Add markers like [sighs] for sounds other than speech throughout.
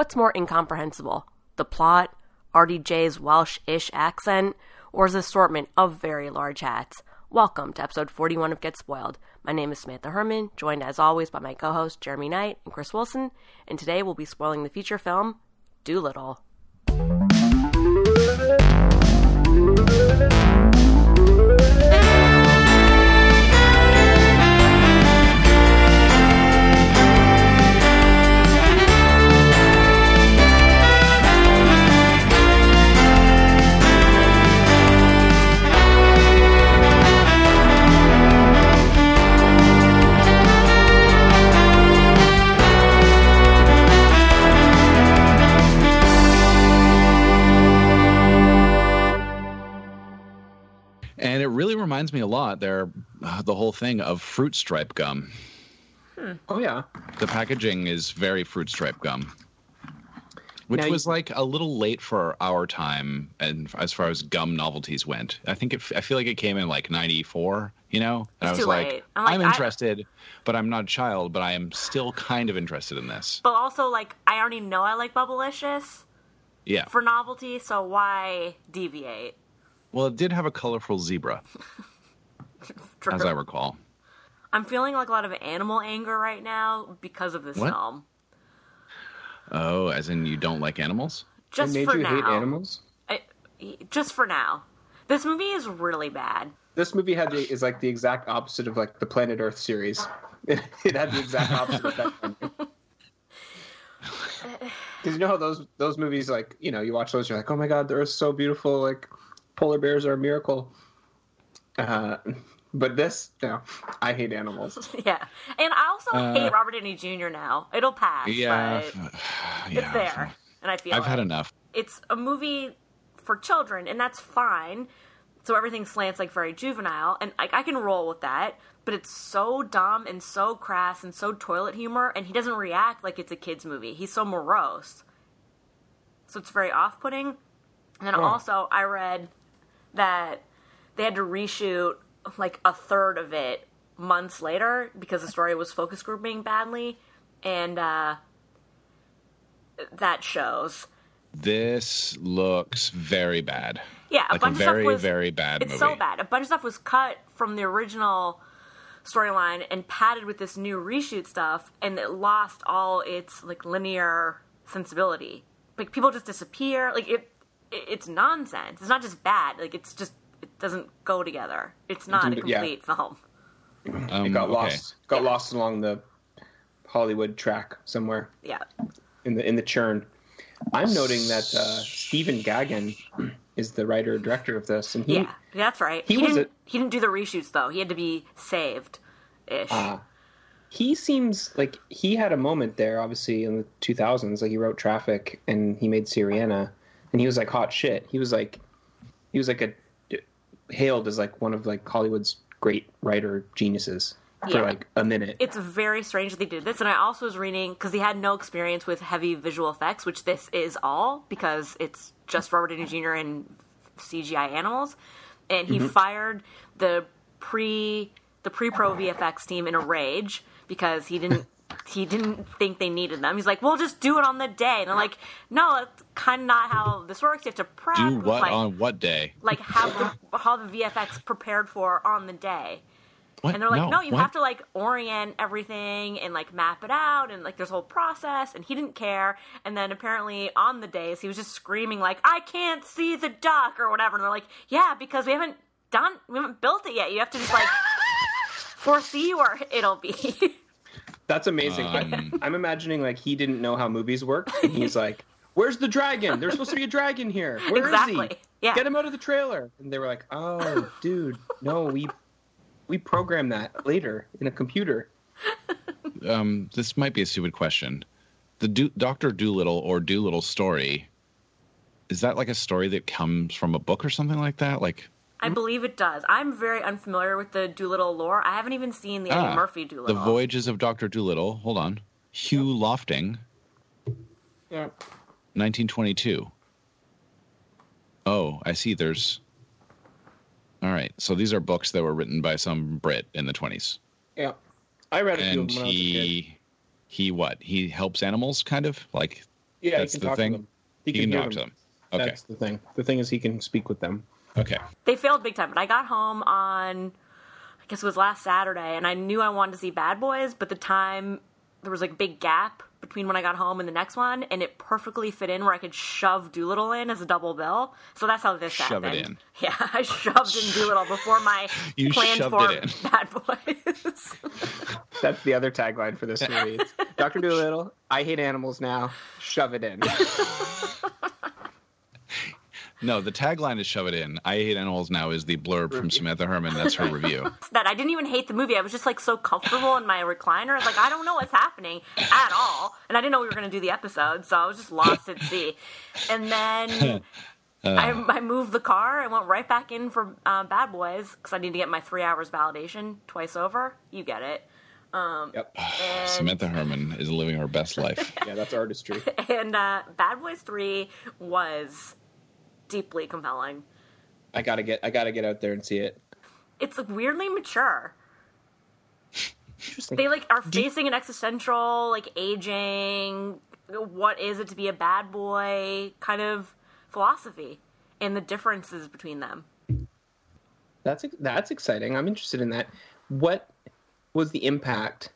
What's more incomprehensible? The plot, RDJ's Welsh ish accent, or his assortment of very large hats? Welcome to episode 41 of Get Spoiled. My name is Samantha Herman, joined as always by my co hosts Jeremy Knight and Chris Wilson, and today we'll be spoiling the feature film Dolittle. Reminds me a lot there uh, the whole thing of fruit stripe gum. Oh yeah. the packaging is very fruit stripe gum. Which Now you- was like a little late for our time and as far as gum novelties went. I think it, i feel like it came in like 94 you know? And i was too like, late. I'm like, i'm I- interested but i'm not a child but i am still kind of interested in this. But also, like, I already know I like Bubblicious yeah. for novelty, so why deviate? well it did have a colorful zebra [laughs] [laughs] True. as i recall I'm feeling like a lot of animal anger right now because of this What? film. oh as in you don't like animals Just it made for you now. hate animals. I- just for now. This movie is really bad. This movie had the, is like the exact opposite of like the Planet Earth series. [laughs] It, had the exact opposite effect. Because [laughs] you know how those those movies like you know you watch those you're like oh my god the Earth's so beautiful like polar bears are a miracle. Uh, but this no, I hate animals. [laughs] Yeah. And I also Uh, hate Robert Downey Jr. now. It'll pass, yeah but yeah it's there. And I feel i've it. had enough it's a movie for children, and that's fine. So everything slants like very juvenile, and like I can roll with that. But it's so dumb and so crass and so toilet humor, and he doesn't react like it's a kids movie. He's so morose, so it's very off-putting. And then Oh. also, I read that they had to reshoot like a third of it months later because the story was focus grouping badly, and uh, that shows. This looks very bad. Yeah, a Like a bunch very, of stuff was very bad It's movie. so bad. A bunch of stuff was cut from the original storyline and padded with this new reshoot stuff, and it lost all its like linear sensibility. Like people just disappear. Like it, it it's nonsense. It's not just bad. Like it's just doesn't go together. It's not a didn't- yeah. complete film. Um, It got okay. lost got Yeah. lost along the Hollywood track somewhere Yeah, in the in the churn. I'm noting that uh, Stephen Gaghan is the writer and director of this, and he yeah, that's right. he He, was didn't. a- He didn't do the reshoots though. He had to be saved, ish. Uh, he seems like he had a moment there, obviously in the 2000s. Like he wrote Traffic and he made Syriana, and he was like hot shit. He was like, he was like a hailed as like one of like Hollywood's great writer geniuses for Yeah. like a minute. it's very strange that they did this. And I also was reading because he had no experience with heavy visual effects, which this is all because it's just Robert Downey Jr. and CGI animals, and he mm-hmm. fired the pre the pre pro VFX team in a rage because he didn't. He didn't think they needed them. He's like, "We'll just do it on the day," and I'm like, "No, that's kind of not how this works. You have to prep, Do what like, on what day? like have the how the VFX prepared for on the day." What? And they're like, no, you what? have to like orient everything and like map it out and like there's a whole process. And he didn't care. And then apparently on the days he was just screaming like, I can't see the duck or whatever. And they're like, yeah, because we haven't done, we haven't built it yet. You have to just like foresee where it'll be. [laughs] That's amazing. Um, I'm imagining like he didn't know how movies work, and he's like, "Where's the dragon? There's supposed to be a dragon here. Where is Exactly. he? Yeah. Get him out of the trailer." And they were like, "Oh, dude, no, we we programmed that later in a computer." um, this might be a stupid question. The Do- Doctor Dolittle or Dolittle story is that like a story that comes from a book or something like that? Like, I believe it does. I'm very unfamiliar with the Dolittle lore. I haven't even seen the Eddie ah, Murphy the Voyages of Doctor Dolittle. Hold on, Hugh Lofting, Yeah. 1922. Oh, I see. There's. All right, so these are books that were written by some Brit in the 20s, Yeah. I read a few and of them when I was a kid. he, he what? He helps animals, kind of like Yeah, That's he the can talk thing? to them. He You can hear talk to them. Okay. That's the thing. The thing is, he can speak with them. Okay. They failed big time, but I got home on, I guess it was last Saturday, and I knew I wanted to see Bad Boys, but the time there was like a big gap between when I got home and the next one, and it perfectly fit in where I could shove Dolittle in as a double bill. So that's how this Shove it happened. in. [laughs] Yeah, I shoved in Dolittle before my [laughs] You planned for it in. [laughs] Bad Boys. That's the other tagline for this movie. Doctor Dolittle. I hate animals now. Shove it in. No, the tagline is "Shove it in." I hate animals now is the blurb from Samantha Herman. That's her review. [laughs] that I didn't even hate the movie. I was just like so comfortable in my recliner. Like I don't know what's happening at all, and I didn't know we were going to do the episode, so I was just lost at sea. And then [laughs] I, I moved the car and went right back in for uh, Bad Boys because I need to get my three hours validation twice over. You get it. Yep. [sighs] And, Samantha Herman is living her best life. [laughs] Yeah, that's artistry. and uh, Bad Boys Three was deeply compelling. I gotta get. I gotta get out there and see it. It's like, weirdly mature. Interesting. they like are facing an existential like aging what is it to be a bad boy kind of philosophy and the differences between them That's that's exciting. I'm interested in that. What was the impact,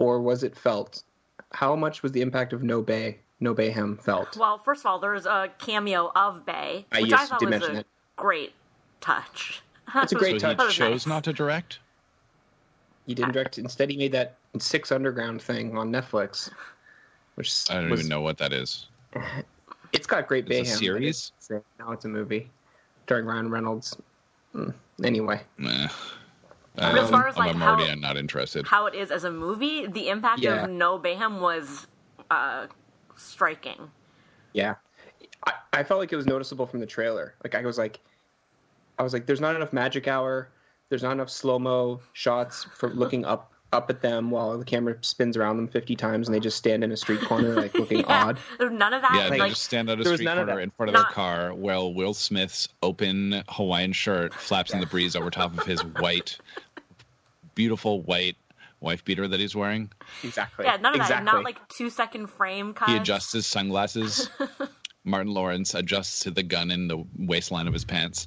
or was it felt? How much was the impact of No Bay, No Bayhem felt? well first of all there's a cameo of bay I which yes, i thought did was a that. great touch [laughs] It's a great so touch. That he chose nice. not to direct. He didn't direct. Instead, he made that Six Underground thing on Netflix, which I don't was, even know what that is. [laughs] It's got great It's a series? it's- Now it's a movie, starring Ryan Reynolds. Mm. Anyway, Meh. But as far as, I'm like, already how- not interested. how it is as a movie the impact Yeah. of no Bayhem was uh striking yeah, I, I felt like it was noticeable from the trailer. Like I was like, I was like, there's not enough magic hour. There's not enough slow mo shots for looking up up at them while the camera spins around them 50 times and they just stand in a street corner like [laughs] looking yeah odd. none of that Yeah, they just stand out a street corner in front of Not- their car while Will Smith's open Hawaiian shirt flaps in the breeze over top of his white, beautiful white wife beater that he's wearing. Exactly. yeah none of exactly. that not like two second frame cuts He adjusts his sunglasses. [laughs] Martin Lawrence adjusts to the gun in the waistline of his pants,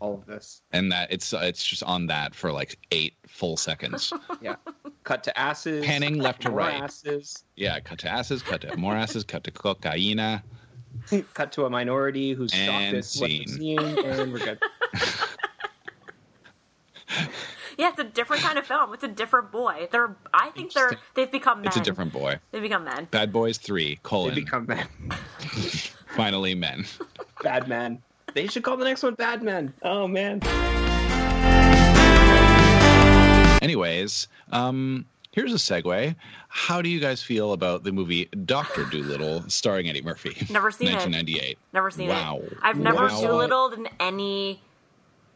all of this. and that it's uh, it's just on that for like eight full seconds. [laughs] Yeah. Cut to asses. Panning left to right. Asses. Yeah, cut to asses, cut to more asses, cut to cocaina. [laughs] Cut to a minority who's shocked And at what they're scene. and we're good. Yeah it's a different kind of film it's a different boy they're i think they're they've become men It's a different boy. they've become men Bad Boys Three: They become men. [laughs] finally men. [laughs] Bad men. They should call the next one Bad Men. Oh man. Anyways, um, here's a segue. How do you guys feel about the movie Doctor Dolittle, starring Eddie Murphy? Never seen it. 1998. Never seen Wow. it. I've never Wow. doolittled in any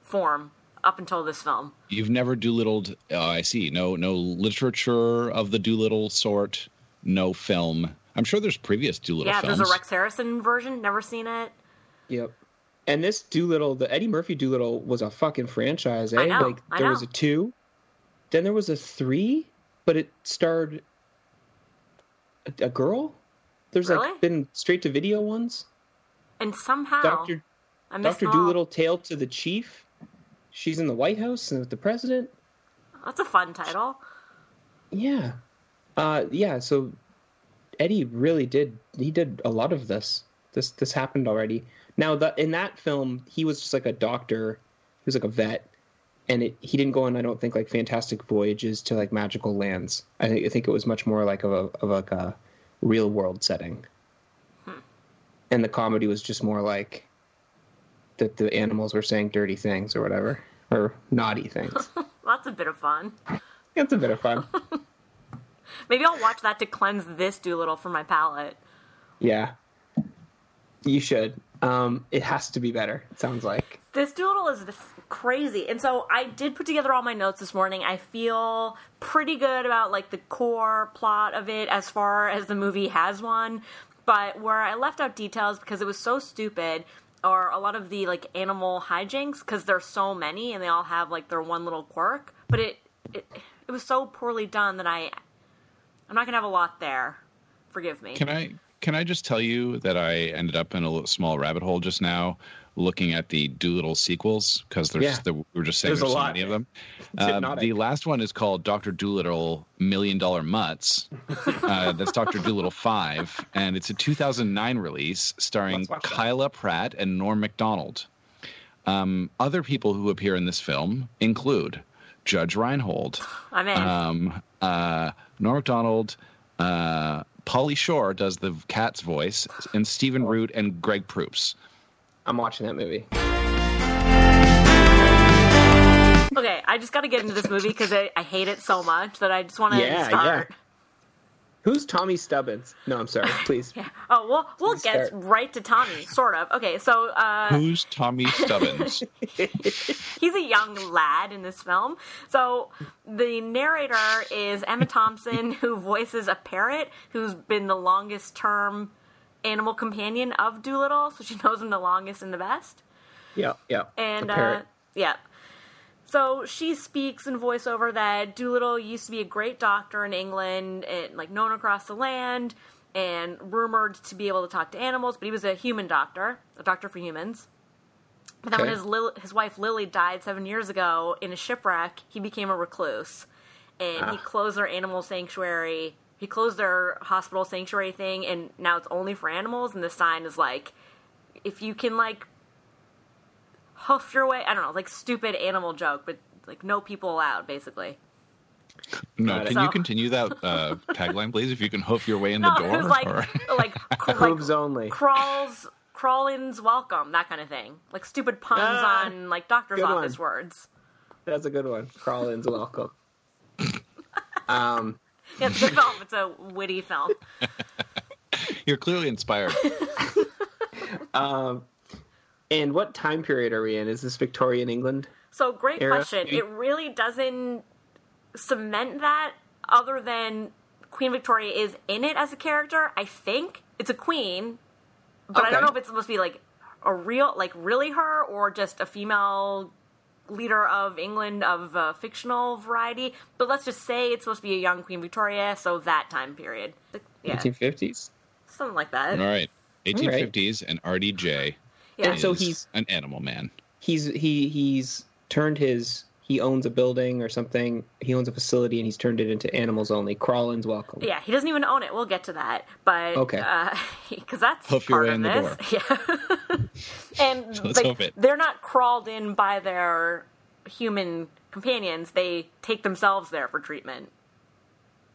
form up until this film. You've never Doolittled. Oh, I see. No, no literature of the Dolittle sort. No film. I'm sure there's previous Dolittle yeah, films. there's a Rex Harrison version. Never seen it. Yep. And this Dolittle, the Eddie Murphy Dolittle, was a fucking franchise. Eh? I know, Like I there was a two, then there was a three, but it starred a, a girl. There's Really? like been straight to video ones. And somehow Doctor Doctor. Dolittle, Tail to the Chief. She's in the White House and with the president. That's a fun title. Yeah, uh, yeah. So Eddie really did. He did a lot of this. This this happened already. Now that in that film, he was just like a doctor. He was like a vet, and it, he didn't go on. I don't think like fantastic voyages to like magical lands. I think I think it was much more like of a of like a real world setting. And the comedy was just more like that the animals were saying dirty things or whatever or naughty things. [laughs] That's a bit of fun. it's a bit of fun. [laughs] Maybe I'll watch that to cleanse this Dolittle from my palate. Yeah. You should. Um, it has to be better, it sounds like. This Dolittle is crazy. And so I did put together all my notes this morning. I feel pretty good about like the core plot of it as far as the movie has one. But where I left out details because it was so stupid are a lot of the like animal hijinks because there's so many and they all have like their one little quirk. But it it, it was so poorly done that I I'm not gonna have a lot there. Forgive me. Can I can I just tell you that I ended up in a little small rabbit hole just now, looking at the Dolittle sequels because there's Yeah. the, we were just saying There's there's, so lot. many of them. Um, the last one is called Doctor Dolittle Million Dollar Mutts. [laughs] Uh, that's Doctor Dolittle Five, and it's a 2009 release starring Let's that. Kyla Pratt and Norm Macdonald. Um, other people who appear in this film include Judge Reinhold, [sighs] I'm in. um, uh, Norm Macdonald, uh, Pauly Shore does the cat's voice, and Stephen Root and Greg Proops. I'm watching that movie. okay, I just got to get into this movie because I, I hate it so much that I just want to Yeah, start. Who's Tommy Stubbins? No, I'm sorry. [laughs] Please. Oh, we'll we'll Let's get start. right to Tommy, sort of. Okay, so uh, Who's Tommy Stubbins? [laughs] he's a young lad in this film. So the narrator is Emma Thompson, who voices a parrot who's been the longest term animal companion of Dolittle, so she [laughs] knows him the longest and the best. yeah, yeah. And uh, yeah. So she speaks in voiceover that Dolittle used to be a great doctor in England, and like known across the land, and rumored to be able to talk to animals. But he was a human doctor, a doctor for humans. But then when his Lil- his wife Lily died seven years ago in a shipwreck, he became a recluse, and he Ah. closed their animal sanctuary. He closed their hospital sanctuary thing, and now it's only for animals. And the sign is like, if you can like hoof your way. I don't know, like stupid animal joke, but like no people allowed, basically. No, Got can So- you continue that uh, [laughs] tagline, please? If you can hoof your way in No, the it door. was like or- [laughs] like [laughs] cr- Hooves like only. crawls, crawl-ins welcome, that kind of thing. Like stupid puns Ah, on like doctor's office one. words. That's a good one. Crawl-ins welcome. um, Yeah, [laughs] it's a good film. It's a witty film. [laughs] You're clearly inspired. [laughs] um, and what time period are we in? Is this Victorian England? So great Era, question. It really doesn't cement that other than Queen Victoria is in it as a character. I think it's a queen, but I don't know if it's supposed to be like a real, like really her, or just a female leader of England of uh, fictional variety. But let's just say it's supposed to be a young Queen Victoria, so that time period. Yeah, 1850s. something like that. All right. 1850s and RDJ Yeah. And so he's- an animal man. He's he he's turned his he owns a building or something. He owns a facility and he's turned it into animals only. Crawl-ins welcome. Yeah, he doesn't even own it. We'll get to that, but Okay. Uh, [laughs] because that's Hoof your part way of in the this. [laughs] Yeah, and [laughs] Let's like, hoof it. they're not crawled in by their human companions; they take themselves there for treatment.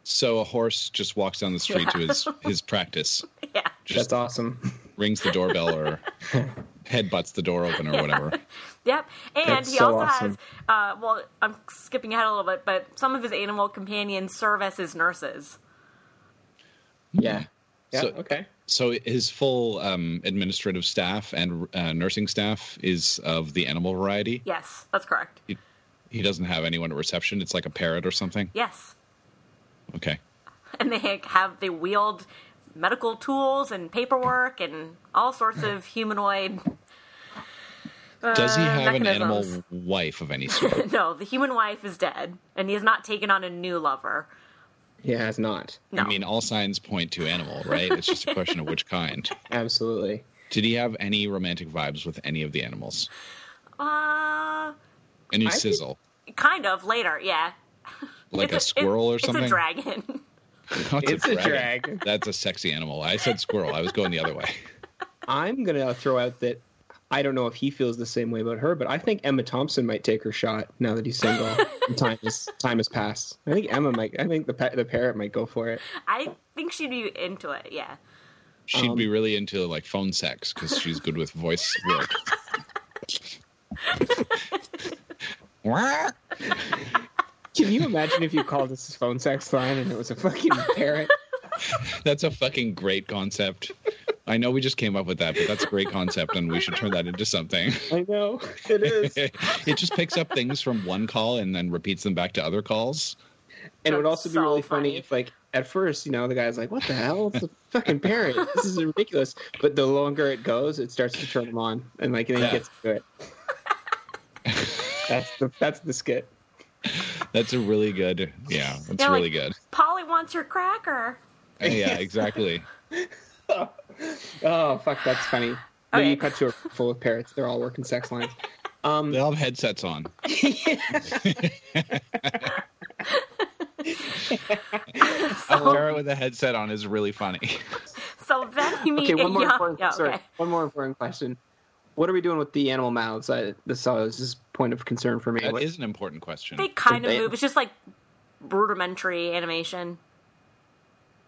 So a horse just walks down the street to his his practice, Yeah, just That's awesome. rings the doorbell or headbutts the door open or whatever. Yep. And That's he so also awesome. has. Uh, well, I'm skipping ahead a little bit, but some of his animal companions serve as his nurses. Yeah. Yeah. So- okay. So his full um, administrative staff and uh, nursing staff is of the animal variety. Yes, that's correct. He, he doesn't have anyone at reception. It's like a parrot or something. Yes, Okay. [laughs] and they have they wield medical tools and paperwork and all sorts of humanoid. Does he uh, have an animal wife of any sort? [laughs] No, the human wife is dead, and he has not taken on a new lover. He has not. No, I mean, all signs point to animal, right? It's just a question of which [laughs] kind. Absolutely. Did he have any romantic vibes with any of the animals? uh, Any I think- sizzle? kind of later, yeah. Like a It's squirrel or something? [laughs] it's something? a dragon. Oh, It's a dragon. That's a sexy animal. I said squirrel. I was going the other way. I'm gonna throw out that I don't know if he feels the same way about her, but I think Emma Thompson might take her shot now that he's single. [laughs] and time has time has passed. I think Emma might. I think the pa- the parrot might go for it. I think she'd be into it. Yeah. She'd Um, be really into like phone sex because she's good with voice [laughs] work. Can you imagine if you called this phone sex line and it was a fucking parrot? [laughs] That's a fucking great concept. I know we just came up with that, but that's a great concept, and we should turn that into something. [laughs] I know it is. [laughs] it just picks up things from one call and then repeats them back to other calls. And it would That's also be really funny. funny. if, like, at first, you know, the guy's like, "What the hell? It's a fucking parrot. This is ridiculous." But the longer it goes, it starts to turn him on, and like, then Yeah. he gets to it. That's the that's the skit. That's a really good. Yeah, that's Yeah, like- really good. Polly wants your cracker. Yeah, exactly. [laughs] [laughs] oh fuck, that's funny. Then Okay. you cut to a full of parrots. They're all working sex lines. Um, They all have headsets on. [laughs] A parrot with a headset on is really funny. So then you meet okay, one more young. important. yeah, Sorry, okay. one more important question. What are we doing with the animal mouths? I, this uh, is just point of concern for me. That What- is an important question. They kind of They- move. It's just like rudimentary animation.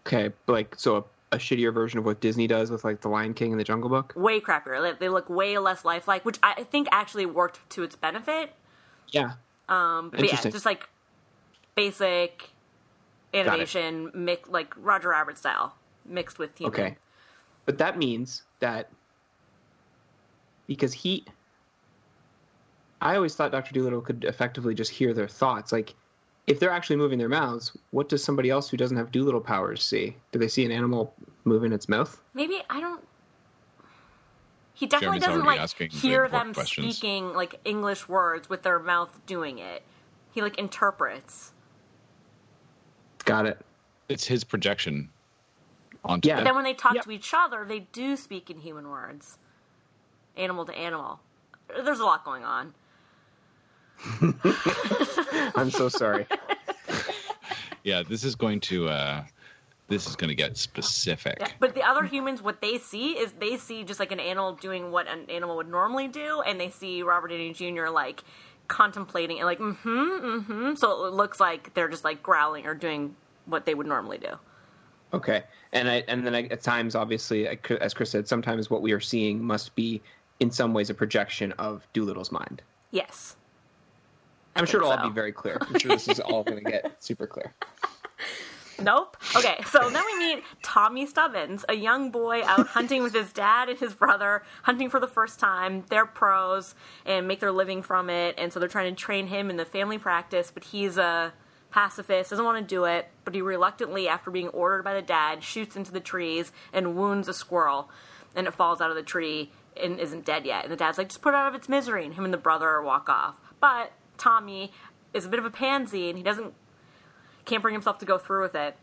okay, like so a, a shittier version of what Disney does with like the Lion King and the Jungle Book. Way crappier. They, look way less lifelike, which I think actually worked to its benefit. Yeah, Um, but yeah, just like basic animation, mix like Roger Rabbit style, mixed with human. Okay. But that means that because he I always thought Dr. Dolittle could effectively just hear their thoughts. Like if they're actually moving their mouths, what does somebody else who doesn't have Dolittle powers see? Do they see an animal moving its mouth? Maybe I don't. He definitely Jeremy's doesn't like hear them questions. speaking like English words with their mouth doing it. He like interprets. Got it. It's his projection onto Yeah. them. Then when they talk Yep. to each other, they do speak in human words, animal to animal. There's a lot going on. [laughs] I'm so sorry. Yeah, this is going to uh this is going to get specific. Yeah, but the other humans, what they see is they see just like an animal doing what an animal would normally do, and they see Robert Downey Jr. like contemplating and like mm-hmm, mm-hmm. So it looks like they're just like growling or doing what they would normally do. Okay. And I and then I, at times obviously I as Chris said, sometimes what we are seeing must be in some ways a projection of Dolittle's mind. Yes. I'm sure it'll think all be very clear. I'm [laughs] sure this is all going to get super clear. Nope. Okay, so then we meet Tommy Stubbins, a young boy out hunting with his dad and his brother, hunting for the first time. They're pros and make their living from it, and so they're trying to train him in the family practice, but he's a pacifist, doesn't want to do it, but he reluctantly, after being ordered by the dad, shoots into the trees and wounds a squirrel, and it falls out of the tree and isn't dead yet. And the dad's like, just put it out of its misery, and him and the brother walk off. But Tommy is a bit of a pansy, and he doesn't can't bring himself to go through with it.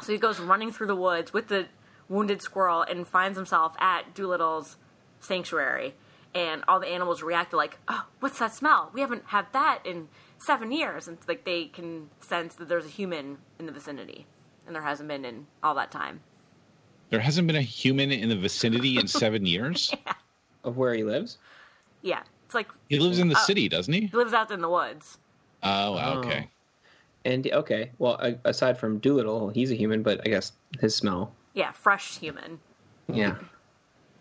So he goes running through the woods with the wounded squirrel and finds himself at Dolittle's sanctuary. And all the animals react to like, oh, what's that smell? We haven't had that in seven years. And like they can sense that there's a human in the vicinity, and there hasn't been in all that time. There hasn't been a human in the vicinity in 7 [laughs] years. Of where he lives? Yeah, it's like He lives in the Uh, city, doesn't he? he lives out in the woods. Oh, Oh. okay. And okay, well, aside from Dolittle, he's a human, but I guess his smell. Yeah, fresh human. Yeah.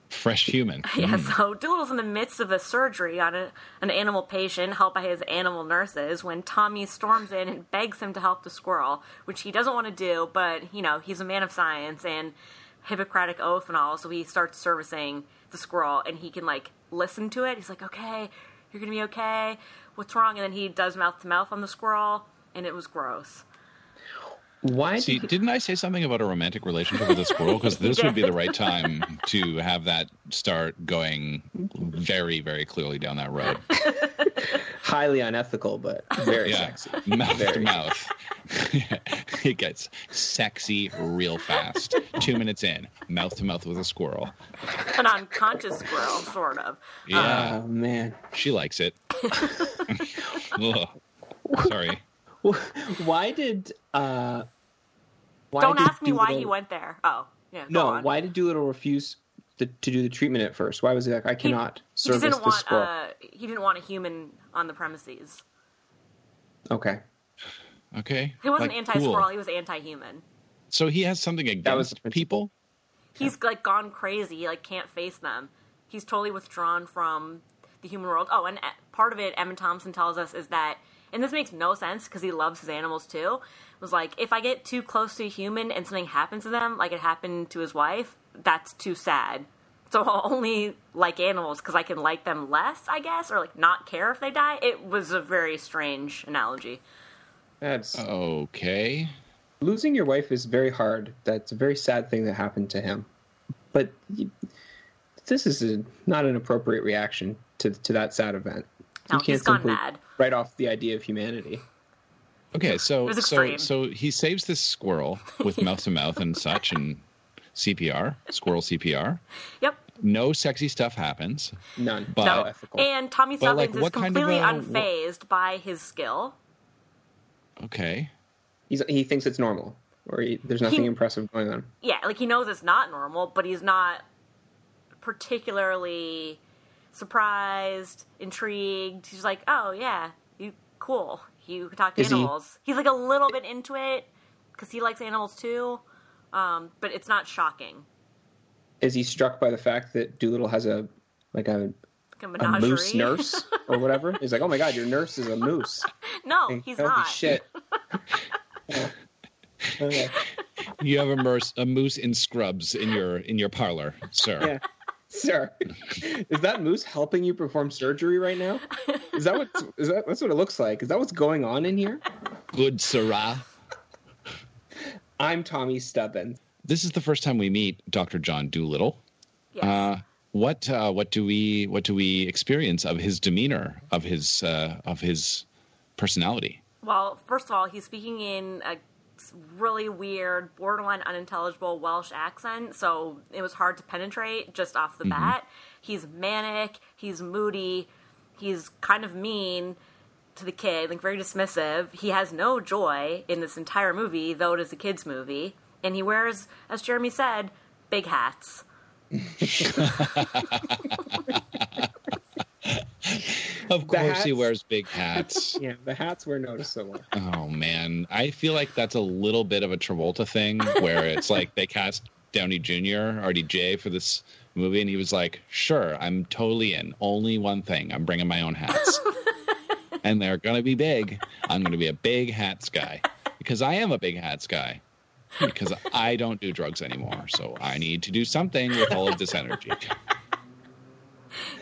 Fresh human. [laughs] Yeah, so Dolittle's in the midst of a surgery on a, an animal patient, helped by his animal nurses, when Tommy storms in and begs him to help the squirrel, which he doesn't want to do, but, you know, he's a man of science and Hippocratic oath and all, so he starts servicing the squirrel, and he can, like, listen to it. He's like, okay, you're gonna be okay. What's wrong? And then he does mouth to mouth on the squirrel, and it was gross. Why? See, did, didn't I say something about a romantic relationship with a squirrel? Because this would be the right [laughs] time to have that start going very, very clearly down that road. [laughs] highly unethical, but very Yeah, sexy. [laughs] Mouth to mouth, [laughs] it gets sexy real fast. Two minutes in, mouth to mouth with a squirrel. An unconscious squirrel, sort of. Yeah, Oh man. she likes it. [laughs] Sorry. Why did uh why Don't did ask me why he went there. Oh, yeah. No, on. why did Dolittle refuse to, to do the treatment at first? Why was he like, I cannot he just service didn't this want squirrel? uh, he didn't want a human on the premises. okay. Okay. He wasn't Like, anti-squirrel. cool. He was anti-human. So he has something against was the principle. people. He's like gone crazy. He like can't face them. He's totally withdrawn from the human world. Oh, and uh, part of it, Emma Thompson tells us, is that, and this makes no sense because he loves his animals too. Was like, if I get too close to a human and something happens to them, like it happened to his wife, that's too sad. So I'll only like animals because I can like them less, I guess, or like not care if they die. It was a very strange analogy. That's Okay. losing your wife is very hard. That's a very sad thing that happened to him. But you, this is a, not an appropriate reaction to to that sad event. No, you can't he's gone mad. write off the idea of humanity. Okay, so so so he saves this squirrel with [laughs] mouth to mouth and such, and CPR, squirrel CPR. Yep. No sexy stuff happens. None. But- No. And Tommy But, like, Stubbins is what kind of completely a- unfazed by his skill. Okay. He's, he thinks it's normal, or he, there's nothing He- impressive going on. Yeah, like he knows it's not normal, but he's not particularly surprised, intrigued. He's like, "Oh yeah, you cool. You can talk to Is he- animals." He's like a little bit into it because he likes animals too, um, but it's not shocking. Is he struck by the fact that Dolittle has a like a, Like a a moose nurse [laughs] or whatever? He's like, oh my god, your nurse is a moose. [laughs] no, Like, he's holy not. shit. Okay. [laughs] You have a, moose, a moose in scrubs in your in your parlor, sir. Yeah. Sir, is that moose helping you perform surgery right now? Is that what is that that's what it looks like? Is that what's going on in here? Good sirrah. I'm Tommy Stubbins. This is the first time we meet Dr. John Dolittle. Yes. Uh, what uh, what do we what do we experience of his demeanor of his uh, of his personality? Well, first of all, he's speaking in a really weird, borderline unintelligible Welsh accent, so it was hard to penetrate just off the bat. He's manic, he's moody, he's kind of mean to the kid, like very dismissive. He has no joy in this entire movie, though it is a kids' movie, and he wears, as Jeremy said, big hats. [laughs] Of course, he wears big hats. [laughs] Yeah, the hats were noticeable. oh man, I feel like that's a little bit of a Travolta thing, where it's like they cast Downey Jr. RDJ for this movie, and he was like, "Sure, I'm totally in. Only one thing: I'm bringing my own hats, [laughs] and they're gonna be big. I'm gonna be a big hats guy because I am a big hats guy." Because I don't do drugs anymore, so I need to do something with all of this energy.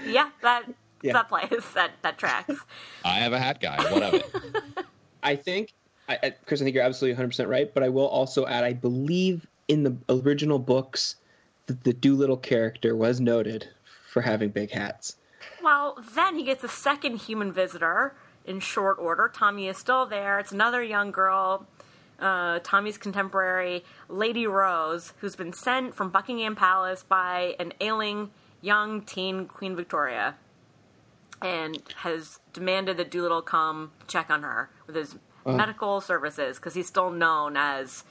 Yeah, that Yeah. that plays that that tracks. I have a hat guy. What of it? [laughs] I think, I, I, Chris, I think you're absolutely 100% right, but I will also add, I believe in the original books that the Dolittle character was noted for having big hats. Well, then he gets a second human visitor in short order. Tommy is still there. It's another young girl, uh, Tommy's contemporary, Lady Rose, who's been sent from Buckingham Palace by an ailing young teen Queen Victoria and has demanded that Dolittle come check on her with his medical services because he's still known as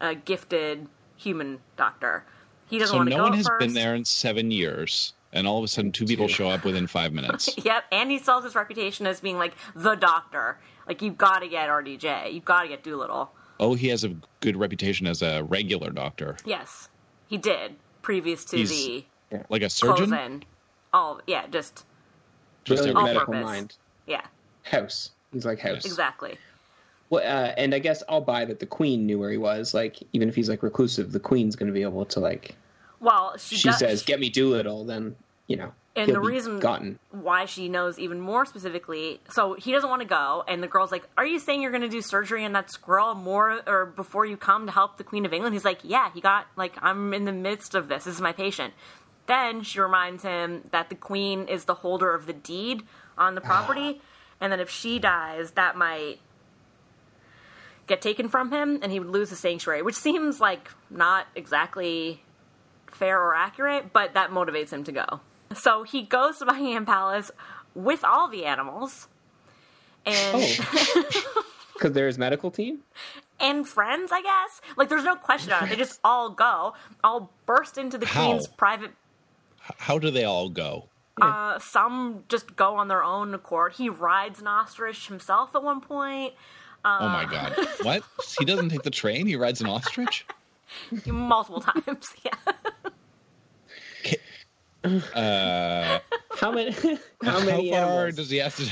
a gifted human doctor. He doesn't So want to no go one has first. been there in seven years, and all of a sudden, two people show up within five minutes. [laughs] Yep, and he sells his reputation as being like the doctor. Like you've got to get RDJ, you've got to get Dolittle. Oh, he has a good reputation as a regular doctor, Yes, he did previous to He's the like a surgeon. in. Oh yeah, just Just Brilliant every- medical purpose. mind. yeah, House. He's like house. exactly. Well, uh, and I guess I'll buy that the queen knew where he was. Like, even if he's like reclusive, the queen's going to be able to like. Well, she, She does, says, "Get me Dolittle," then you know. And the reason- gotten. why she knows even more specifically. So he doesn't want to go, and the girl's like, "Are you saying you're going to do surgery on that squirrel more or before you come to help the Queen of England?" He's like, "Yeah, he got like I'm in the midst of this. This is my patient." Then she reminds him that the Queen is the holder of the deed on the ah. property, and that if she dies, that might get taken from him, and he would lose the sanctuary, which seems like not exactly fair or accurate, but that motivates him to go. So he goes to Buckingham Palace with all the animals and Oh, [laughs] because there's medical team. and friends, I guess. Like there's no question on it. They just all go, all burst into the How? queen's private How do they all go? uh some just go on their own accord. He rides an ostrich himself at one point. oh my god! [laughs] What? He doesn't take the train. He rides an ostrich. multiple times. [laughs] Yeah. Uh, [laughs] How many? [laughs] How how many far animals? does he have to?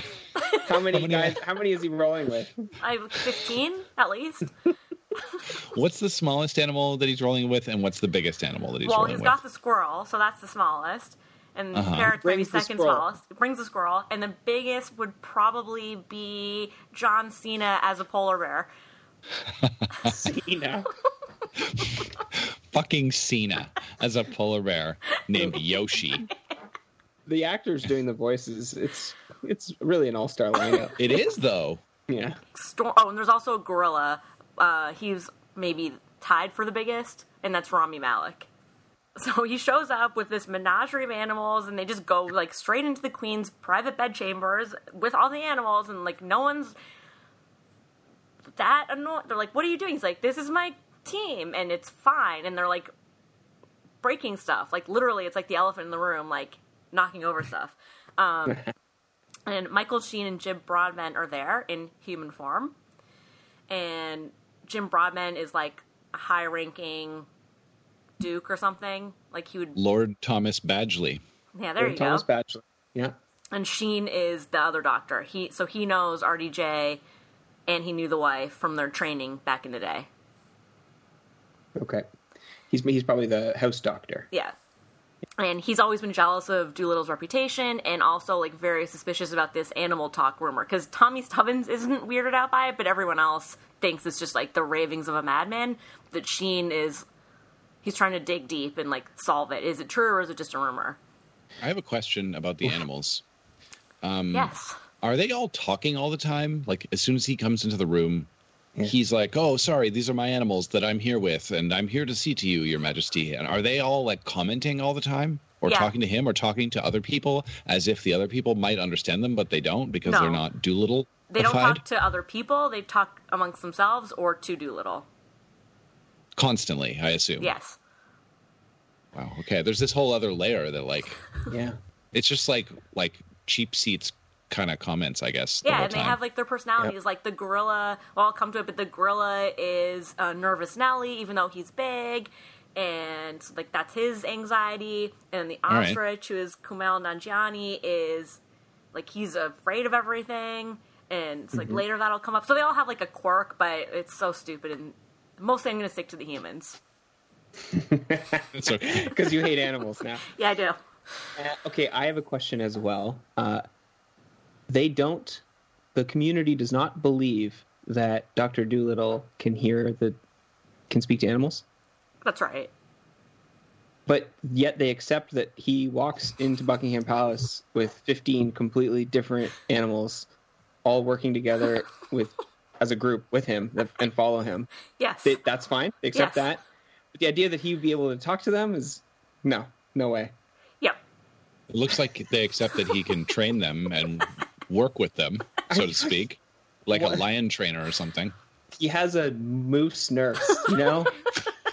how many how many- guys? How many is he rolling with? I have 15 at least. [laughs] What's the smallest animal that he's rolling with, and what's the biggest animal that he's Well, rolling he's with? Well, he's got the squirrel, so that's the smallest. And Uh-huh. parrot's maybe Brings the second squirrel. smallest. It brings the squirrel, and the biggest would probably be John Cena as a polar bear. Cena. Fucking Cena as a polar bear named Yoshi. The actors doing the voices. It's it's really an all-star lineup. It is though. Yeah. Storm. Oh, and there's also a gorilla. Uh, he's maybe tied for the biggest, and that's Rami Malek. So he shows up with this menagerie of animals, and they just go like straight into the queen's private bedchambers with all the animals, and like no one's that annoyed. They're like, "What are you doing?" He's like, "This is my team, and it's fine." And they're like breaking stuff, like literally, it's like the elephant in the room, like knocking over stuff. Um, [laughs] and Michael Sheen and Jim Broadbent are there in human form, and Jim Broadbent is like a high-ranking duke or something. Like he would. Lord Thomas Badgley. Yeah, there Lord you Thomas go. Batchelor. Yeah. and Sheen is the other doctor. He so he knows RDJ, and he knew the wife from their training back in the day. Okay. He's he's probably the house doctor. Yeah. And he's always been jealous of Dolittle's reputation and also like very suspicious about this animal talk rumor because Tommy Stubbins isn't weirded out by it, but everyone else thinks it's just like the ravings of a madman. That Sheen is he's trying to dig deep and like solve it. Is it true or is it just a rumor? I have a question about the animals. Um, yes. Are they all talking all the time? Like as soon as he comes into the room, Yeah. he's like, "Oh, sorry, these are my animals that I'm here with, and I'm here to see to you, Your Majesty." And are they all like commenting all the time, or Yeah. talking to him, or talking to other people, as if the other people might understand them, but they don't because they're not Dolittle? They don't talk to other people, they talk amongst themselves or to Dolittle. constantly. I assume. Yes. Wow. Okay. There's this whole other layer that like Yeah. it's just like like cheap seats kind of comments, I guess. Yeah, whole and they time. have like their personalities. Like the gorilla, well, I'll come to it, but the gorilla is uh, nervous Nelly, even though he's big, and like that's his anxiety. And the All right. ostrich, who is Kumail Nanjiani, is like he's afraid of everything. And it's like Mm-hmm. later that'll come up. So they all have like a quirk, but it's so stupid. And mostly I'm going to stick to the humans. [laughs] It's okay. [laughs] Because you hate animals now. Yeah, I do. Uh, okay, I have a question as well. Uh, they don't. The community does not believe that Doctor Dolittle can hear the can speak to animals, That's right. but yet they accept that he walks into Buckingham Palace with fifteen completely different animals, all working together [laughs] with as a group with him and follow him. Yes. They, that's fine. They accept Yes. that. But the idea that he would be able to talk to them is no, no way. yep. It looks like they accept that he can train them and work with them, so to [laughs] speak, like What? a lion trainer or something. He has a moose nurse, you know. [laughs]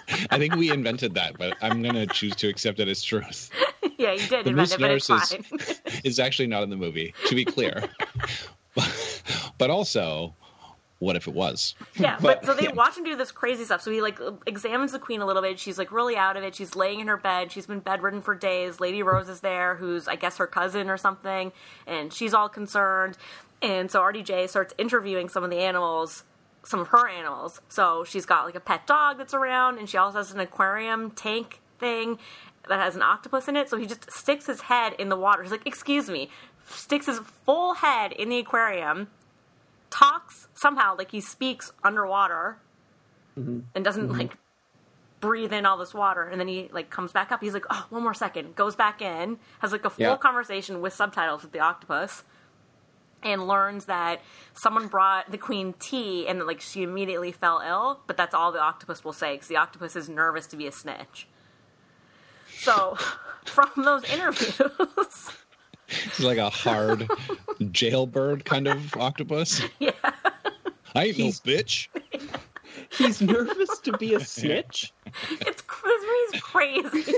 [laughs] I think we invented that, but I'm going to choose to accept it as truth. Yeah, you did The invent it, but moose it's nurse Is, It's actually not in the movie, to be clear. but also, what if it was? Yeah, But- [laughs] but, so they yeah. watch him do this crazy stuff. So he like examines the queen a little bit. She's like really out of it. She's laying in her bed. She's been bedridden for days. Lady Rose is there, who's I guess her cousin or something, and she's all concerned. And so RDJ starts interviewing some of the animals, some of her animals. So she's got like a pet dog that's around, and she also has an aquarium tank thing that has an octopus in it. So he just sticks his head in the water. He's like, "Excuse me," sticks his full head in the aquarium talks somehow like he speaks underwater mm-hmm. and doesn't mm-hmm. like breathe in all this water and then he like comes back up. He's like oh one more second. Goes back in has like a full Yeah. conversation with subtitles with the octopus and learns that someone brought the queen tea and that like she immediately fell ill but that's all the octopus will say because the octopus is nervous to be a snitch so [laughs] from those interviews It's [laughs] like a hard [laughs] jailbird kind of octopus. yeah I ain't no bitch. [laughs] He's nervous to be a snitch. it's he's crazy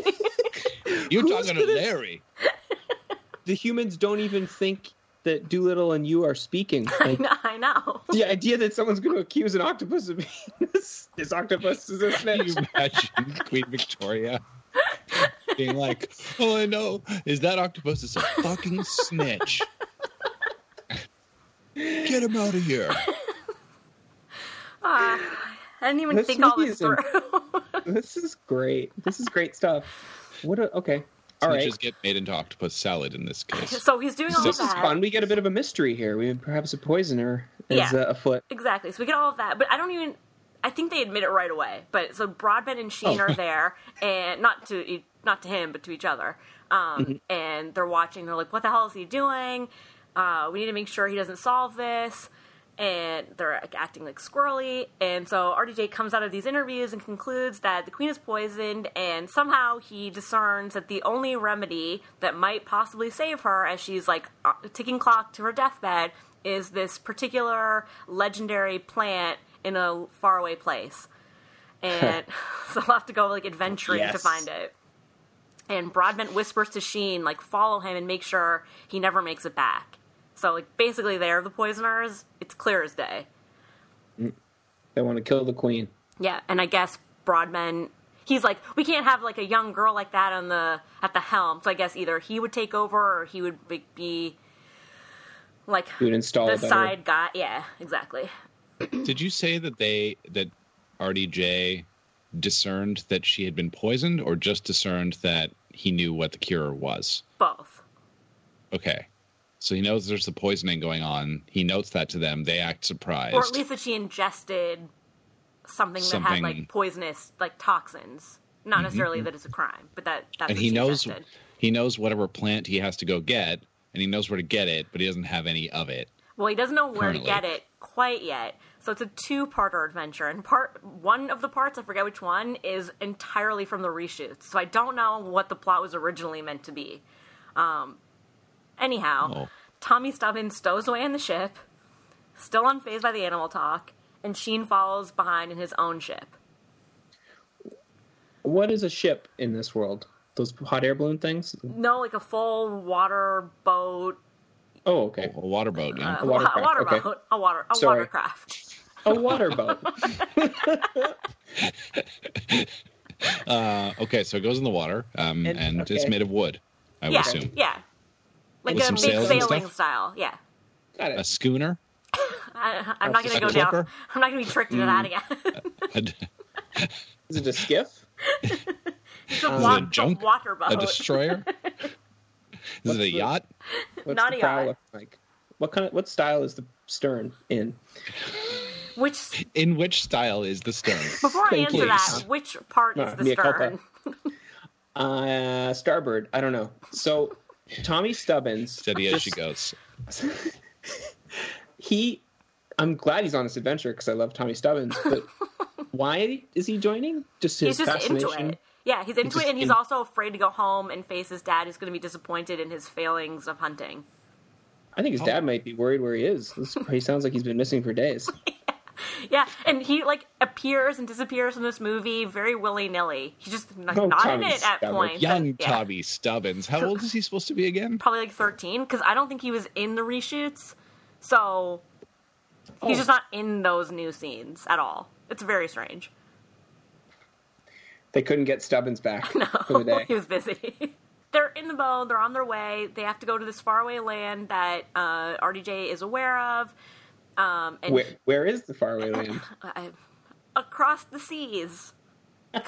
[laughs] You're Who's talking to gonna- Larry. [laughs] The humans don't even think that Dolittle and you are speaking. Like, I know. the idea that someone's going to accuse an octopus of being this, this octopus is a Can you snitch. imagine Queen Victoria being like, "All I know is that octopus is a fucking snitch. Get him out of here." I didn't even This think all this is in- through. [laughs] This is great. This is great stuff. What? A, okay. All right. Snitches get made into octopus salad in this case. so he's doing all This of is fun. We get a bit of a mystery here. We have perhaps a poisoner is Yeah. uh, afoot. Exactly. So we get all of that, but I don't even. I think they admit it right away. But so Broadbent and Sheen Oh. are there, and not to e- not to him, but to each other. Um, Mm-hmm. And they're watching. They're like, "What the hell is he doing? Uh, we need to make sure he doesn't solve this." And they're acting like squirrely. And so RDJ comes out of these interviews and concludes that the queen is poisoned, and somehow he discerns that the only remedy that might possibly save her as she's like uh, ticking clock to her deathbed is this particular legendary plant in a faraway place. [laughs] And [laughs] so they'll have to go like adventuring to find it. And Broadbent whispers to Sheen, like, follow him and make sure he never makes it back. So, like, basically, they're the poisoners. It's clear as day. They want to kill the queen. Yeah, and I guess Broadbent, he's like, we can't have like a young girl like that on the at the helm. So I guess either he would take over or he would be, be like You would install the a side guy. Yeah, exactly. [clears throat] Did you say that they that RDJ discerned that she had been poisoned, or just discerned that he knew what the cure was? Both. Okay, so he knows there's the poisoning going on. He notes that to them. They act surprised. Or at least that she ingested something, that had like poisonous like toxins. Not necessarily that it's a crime, but that that's and he knows ingested. he knows whatever plant he has to go get, and he knows where to get it, but he doesn't have any of it. Well, he doesn't know where to get it quite yet. So it's a two-parter adventure, and part one of the parts, I forget which one, is entirely from the reshoots. So I don't know what the plot was originally meant to be. Um, anyhow, Oh. Tommy Stubbins stows away in the ship, still unfazed by the animal talk, and Sheen follows behind in his own ship. What is a ship in this world? Those hot air balloon things? No, like a full water boat, Oh, okay. A water boat. Yeah. uh, A wa- watercraft, a water okay. boat, a water, a Sorry. watercraft. A water boat. [laughs] [laughs] Uh, okay, so it goes in the water, um, and, And- it's made of wood. I would assume yeah, like a big sails sailing style. Yeah. Got a schooner. I, [laughs] I'm not going to a go down. I'm not going to be tricked into that again. [laughs] Is it a skiff? [laughs] it's a, wa- a junk? a water boat. a destroyer. Is What's it a the- yacht? What's Not the a yacht. look like? What kind of what style is the stern in? Which In which style is the stern? before I answer you. that, which part No, is the stern? Uh, starboard. I don't know. So Tommy Stubbins. Steady as she goes. [laughs] he I'm glad he's on this adventure because I love Tommy Stubbins, but [laughs] why is he joining? Just his He's just into it. Yeah, he's into just it, and he's in- also afraid to go home and face his dad, who's going to be disappointed in his failings of hunting. I think his oh. dad might be worried where he is. This- He sounds like he's been missing for days. [laughs] [laughs] Yeah, and he like appears and disappears in this movie very willy nilly. He's just like, Oh, not in Tommy it at Stubbins. points. Young and- yeah. Tommy Stubbins. How old is he supposed to be again? probably like 13 because I don't think he was in the reshoots. So he's Oh. just not in those new scenes at all. It's very strange. They couldn't get Stubbins back [laughs] for the day. he was busy. [laughs] they're in the boat. They're on their way. They have to go to this faraway land that uh, RDJ is aware of. Um, and Where, where is the faraway land? [laughs] I, across the seas. [laughs]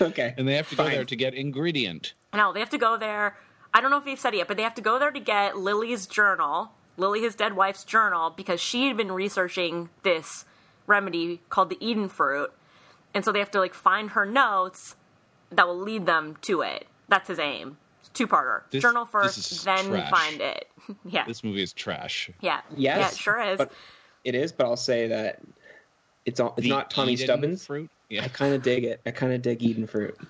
Okay. And they have to go there to get ingredient. No, they have to go there. I don't know if they've said it yet, but they have to go there to get Lily's journal, Lily, his dead wife's journal, because she had been researching this remedy called the Eden fruit, and so they have to like find her notes that will lead them to it. That's his aim. Two parter. This- Journal first, then trash. find it. [laughs] yeah, This movie is trash. yeah, Yes. yeah. It sure is. But it is, but I'll say that it's all, it's The not Tommy Eden Stubbins. fruit. Yeah. I kind of dig it. I kind of dig Eden fruit. [laughs]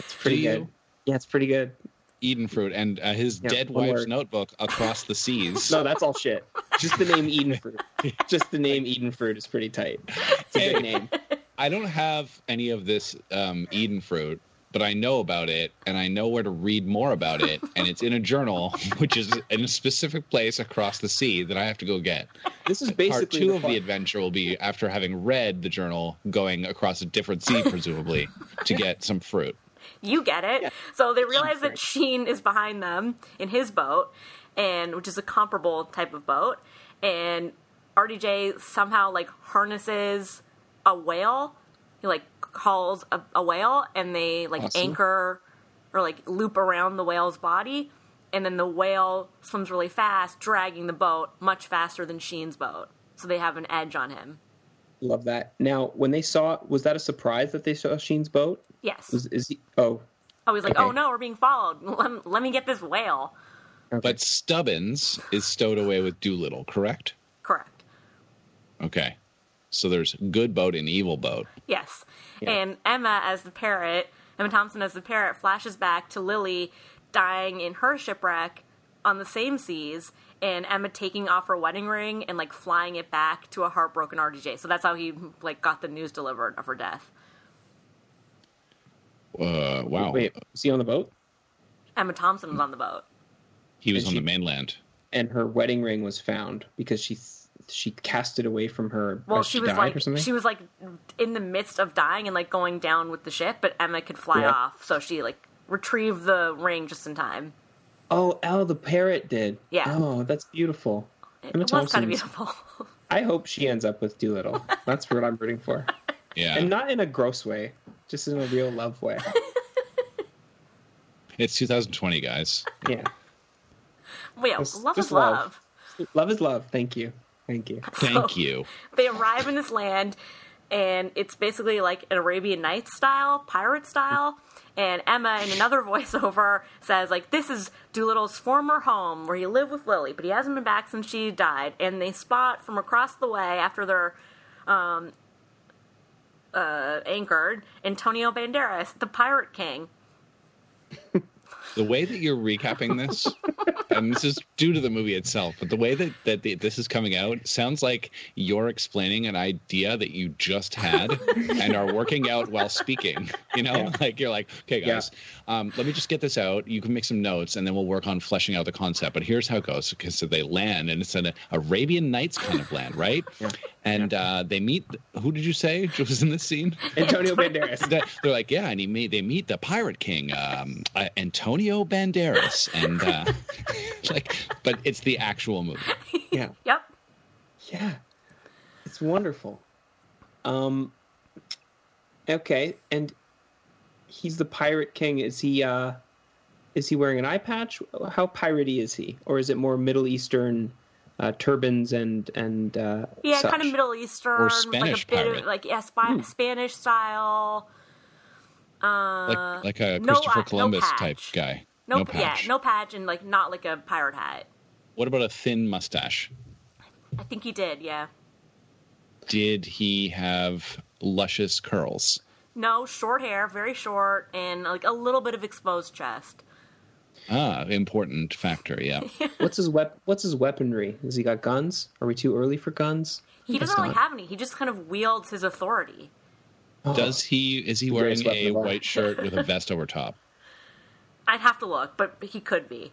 It's pretty good. Yeah, it's pretty good. Eden fruit and uh, his Yeah, dead wife's word. notebook across the seas. [laughs] No, that's all shit. Just the name Eden fruit. Just the name Eden fruit is pretty tight. It's a good name. I don't have any of this um, Eden fruit, but I know about it and I know where to read more about it. And it's in a journal, [laughs] which is in a specific place across the sea that I have to go get. This is basically Part basically two the of the adventure will be after having read the journal, going across a different sea, presumably, to get some fruit. You get it. Yeah. So they realize that Sheen is behind them in his boat, and which is a comparable type of boat. And RDJ somehow like harnesses a whale. He like calls a, a whale, and they like Awesome. anchor or like loop around the whale's body. And then the whale swims really fast, dragging the boat much faster than Sheen's boat. So they have an edge on him. Love that. Now, when they saw, was that a surprise that they saw Sheen's boat? Yes. Was is he? Oh, Oh, he's like, Okay. oh no, we're being followed. [laughs] Let, let me get this whale. Okay. But Stubbins is stowed away with Dolittle, correct? Correct. Okay. So there's good boat and evil boat. Yes. Yeah. And Emma as the parrot, Emma Thompson as the parrot, flashes back to Lily dying in her shipwreck on the same seas, and Emma taking off her wedding ring and like flying it back to a heartbroken RDJ. So that's how he like got the news delivered of her death. Uh, wow. Wait, was he on the boat? Emma Thompson was on the boat. he was and on she- the mainland. And her wedding ring was found because she she cast it away from her. Well, she she was died like or something. she was like in the midst of dying and like going down with the ship, but Emma could fly Yeah. off, so she like retrieved the ring just in time. Oh, oh, the parrot did. Yeah. Oh, that's beautiful. It, Emma it was kind of beautiful. [laughs] I hope she ends up with Dolittle. That's what I'm rooting for, [laughs] Yeah. and not in a gross way, just in a real love way. [laughs] it's 2020, guys. Yeah, But yeah, Just- love just is love. love. love is love. Thank you, thank you. [laughs] Thank you. They arrive in this land, and it's basically like an Arabian Nights style, pirate style. And Emma, in another [laughs] voiceover, says like, "This is Dolittle's former home, where he lived with Lily, but he hasn't been back since she died." And they spot from across the way after they're um, uh, anchored Antonio Banderas, the Pirate King. The way that you're recapping this, [laughs] and this is due to the movie itself, but the way that, that the, this is coming out sounds like you're explaining an idea that you just had and are working out while speaking. You know, Yeah. like you're like, okay, guys, um, let me just get this out. You can make some notes, and then we'll work on fleshing out the concept. But here's how it goes: because so they land, and it's an Arabian Nights kind of land, right? [laughs] Yeah. And uh, they meet. Who did you say was in this scene? Antonio Banderas. [laughs] They're like, yeah, and he meet they meet the pirate king, um, uh, Antonio Banderas, and uh, [laughs] like, but it's the actual movie. [laughs] Yeah, Yep. yeah, it's wonderful. Um, okay, and he's the pirate king. Is he? uh Is he wearing an eye patch? How piratey is he, or is it more Middle Eastern? Uh, turbans and and uh, Yeah, such? kind of Middle Eastern, like Spanish a bit pirate. of like yeah, Spi- Spanish style. Uh, Like like a no Christopher eye- no Columbus patch. type guy. no, no patch. yeah, no patch, and like not like a pirate hat. What about a thin mustache? I think he did. Yeah, Did he have luscious curls? no short hair, very short, and like a little bit of exposed chest. Ah, important factor. Yeah. [laughs] What's his wep- What's his weaponry? Has he got guns? Are we too early for guns? He doesn't really have any. He just kind of wields his authority. Oh, Does he? Is he wearing a white [laughs] shirt with a vest over top? I'd have to look, but he could be.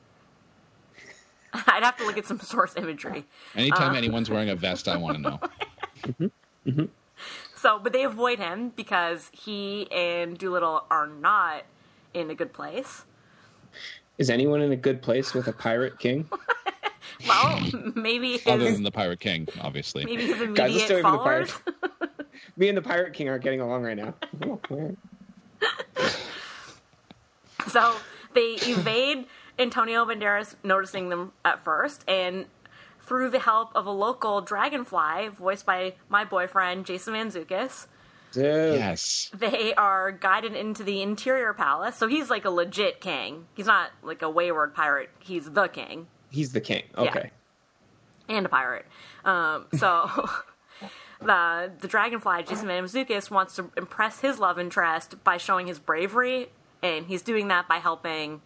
[laughs] I'd have to look at some source imagery. Anytime Uh. anyone's wearing a [laughs] vest, I want to know. So, but they avoid him because he and Dolittle are not in a good place. Is anyone in a good place with a pirate king? Well, maybe Other than the Pirate King, obviously. maybe his Guys, let's immediate stay away the followers. pirate. [laughs] Me and the pirate king aren't getting along right now. [laughs] So they evade Antonio Banderas noticing them at first, and through the help of a local dragonfly voiced by my boyfriend Jason Mantzoukas, Dude. Yes. they are guided into the interior palace. So he's like a legit king. He's not like a wayward pirate. He's the king He's the king. Okay. and a pirate. Um, so. [laughs] The, the dragonfly, Jason Mantzoukas, wants to impress his love interest by showing his bravery, and he's doing that by helping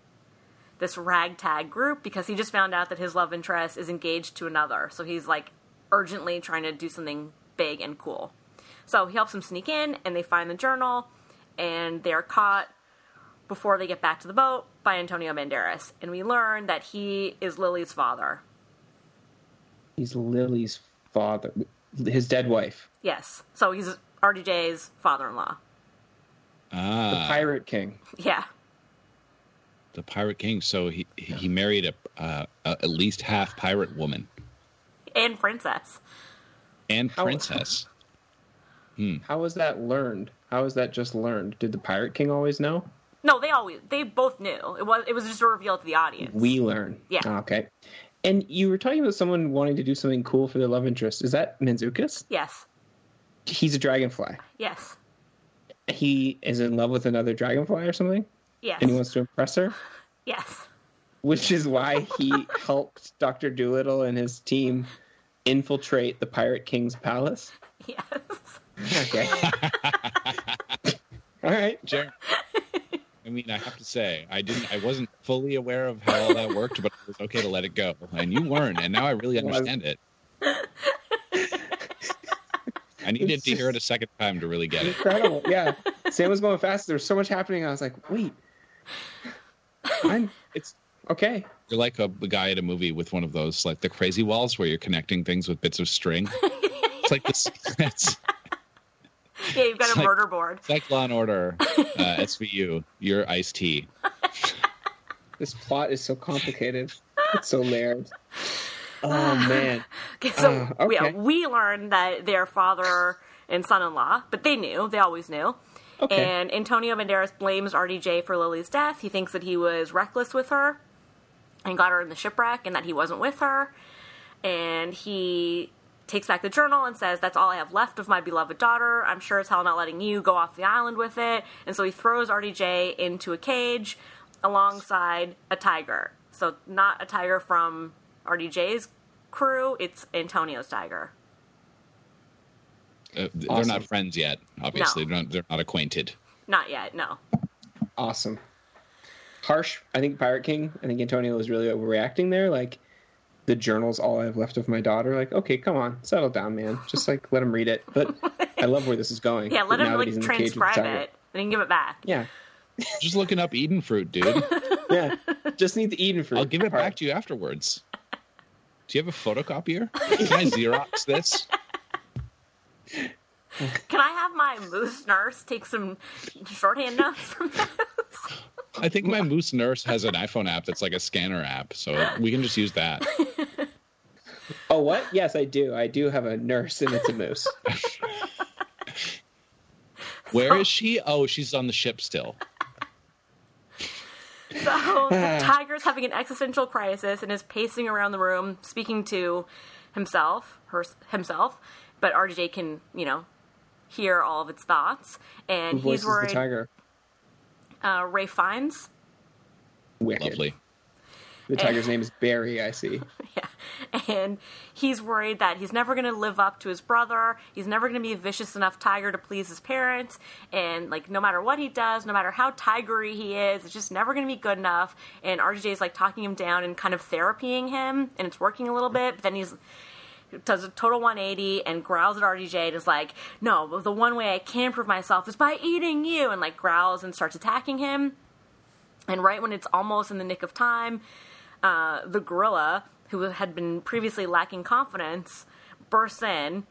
this ragtag group because he just found out that his love interest is engaged to another. So he's like urgently trying to do something big and cool. So he helps them sneak in, and they find the journal, and they are caught before they get back to the boat by Antonio Banderas. And we learn that he is Lily's father. He's Lily's father, his dead wife, Yes. So he's RDJ's father in law. Ah. The pirate king. Yeah. the Pirate King. So he he married a, uh, a at least half pirate woman And princess. and How- princess. How was that learned? How was that just learned? Did the pirate king always know? No, they always they both knew. It was it was just a reveal to the audience. We learn. Yeah. Ah, Okay. And you were talking about someone wanting to do something cool for their love interest. Is that Mantzoukas? yes. He's a dragonfly. Yes. He is in love with another dragonfly or something, Yes. and he wants to impress her. [laughs] Yes. which is why he [laughs] helped Doctor Dolittle and his team infiltrate the Pirate King's palace. Yes. Okay. [laughs] All right. Jer- I mean, I have to say, I didn't, I wasn't fully aware of how all that worked, but it was okay to let it go, and you weren't, and now I really understand it. [laughs] I needed to hear it a second time to really get it. Incredible. Yeah. Sam was going fast. There was so much happening. I was like, wait. I'm, it's okay. You're like a, a guy at a movie with one of those, like the crazy walls, where you're connecting things with bits of string. It's like this. [laughs] It's, [laughs] Yeah, you've got It's a like- murder board. it's like Law and Order, [laughs] uh, SVU. You're Ice T. [laughs] This plot is so complicated. It's so layered. [sighs] Oh, man. Okay, so Uh, okay. yeah, we learned that they're father and son-in-law, but they knew. They always knew. Okay. And Antonio Banderas blames RDJ for Lily's death. He thinks that he was reckless with her and got her in the shipwreck and that he wasn't with her. And he takes back the journal and says, That's all I have left of my beloved daughter. I'm sure as hell not letting you go off the island with it. And so he throws RDJ into a cage alongside a tiger. So, not a tiger from RDJ's crew, it's Antonio's tiger. Uh, they're Awesome. not friends yet. Obviously, No. they're, not, they're not acquainted. Not yet, no. Awesome. Harsh. I think Pirate King. I think Antonio was really overreacting there. Like, the journal's all I have left of my daughter. Like, okay, come on, settle down, man. Just like let him read it. But I love where this is going. Yeah, let now him that like he's in the cage with the transcribe tiger. it and then give it back. Yeah, Just looking up Eden fruit, dude. [laughs] yeah. Just need the Eden fruit. I'll give it back to you afterwards. Do you have a photocopier? Can I Xerox this? [laughs] Can I have my moose nurse take some shorthand notes from this? I think my Moose Nurse has an iPhone app that's like a scanner app, so we can just use that. [laughs] Oh, what? Yes, I do. I do have a nurse, and it's a moose. [laughs] Where is she? Oh, she's on the ship still. [laughs] So the tiger's having an existential crisis and is pacing around the room, speaking to himself, her, himself. But RJ can, you know, hear all of its thoughts, and Who voices he's the worried. tiger? Uh, Ralph Fiennes. Wicked. Lovely. The tiger's name is Barry. I see. [laughs] yeah, and he's worried that he's never going to live up to his brother. He's never going to be a vicious enough tiger to please his parents, and like no matter what he does, no matter how tigery he is, it's just never going to be good enough. And RJ is like talking him down and kind of therapying him, and it's working a little bit. But then he's does a total 180 and growls at RDJ and is like, "No, the one way I can improve myself is by eating you," and like growls and starts attacking him. And right when it's almost in the nick of time, uh, the gorilla, who had been previously lacking confidence, bursts in.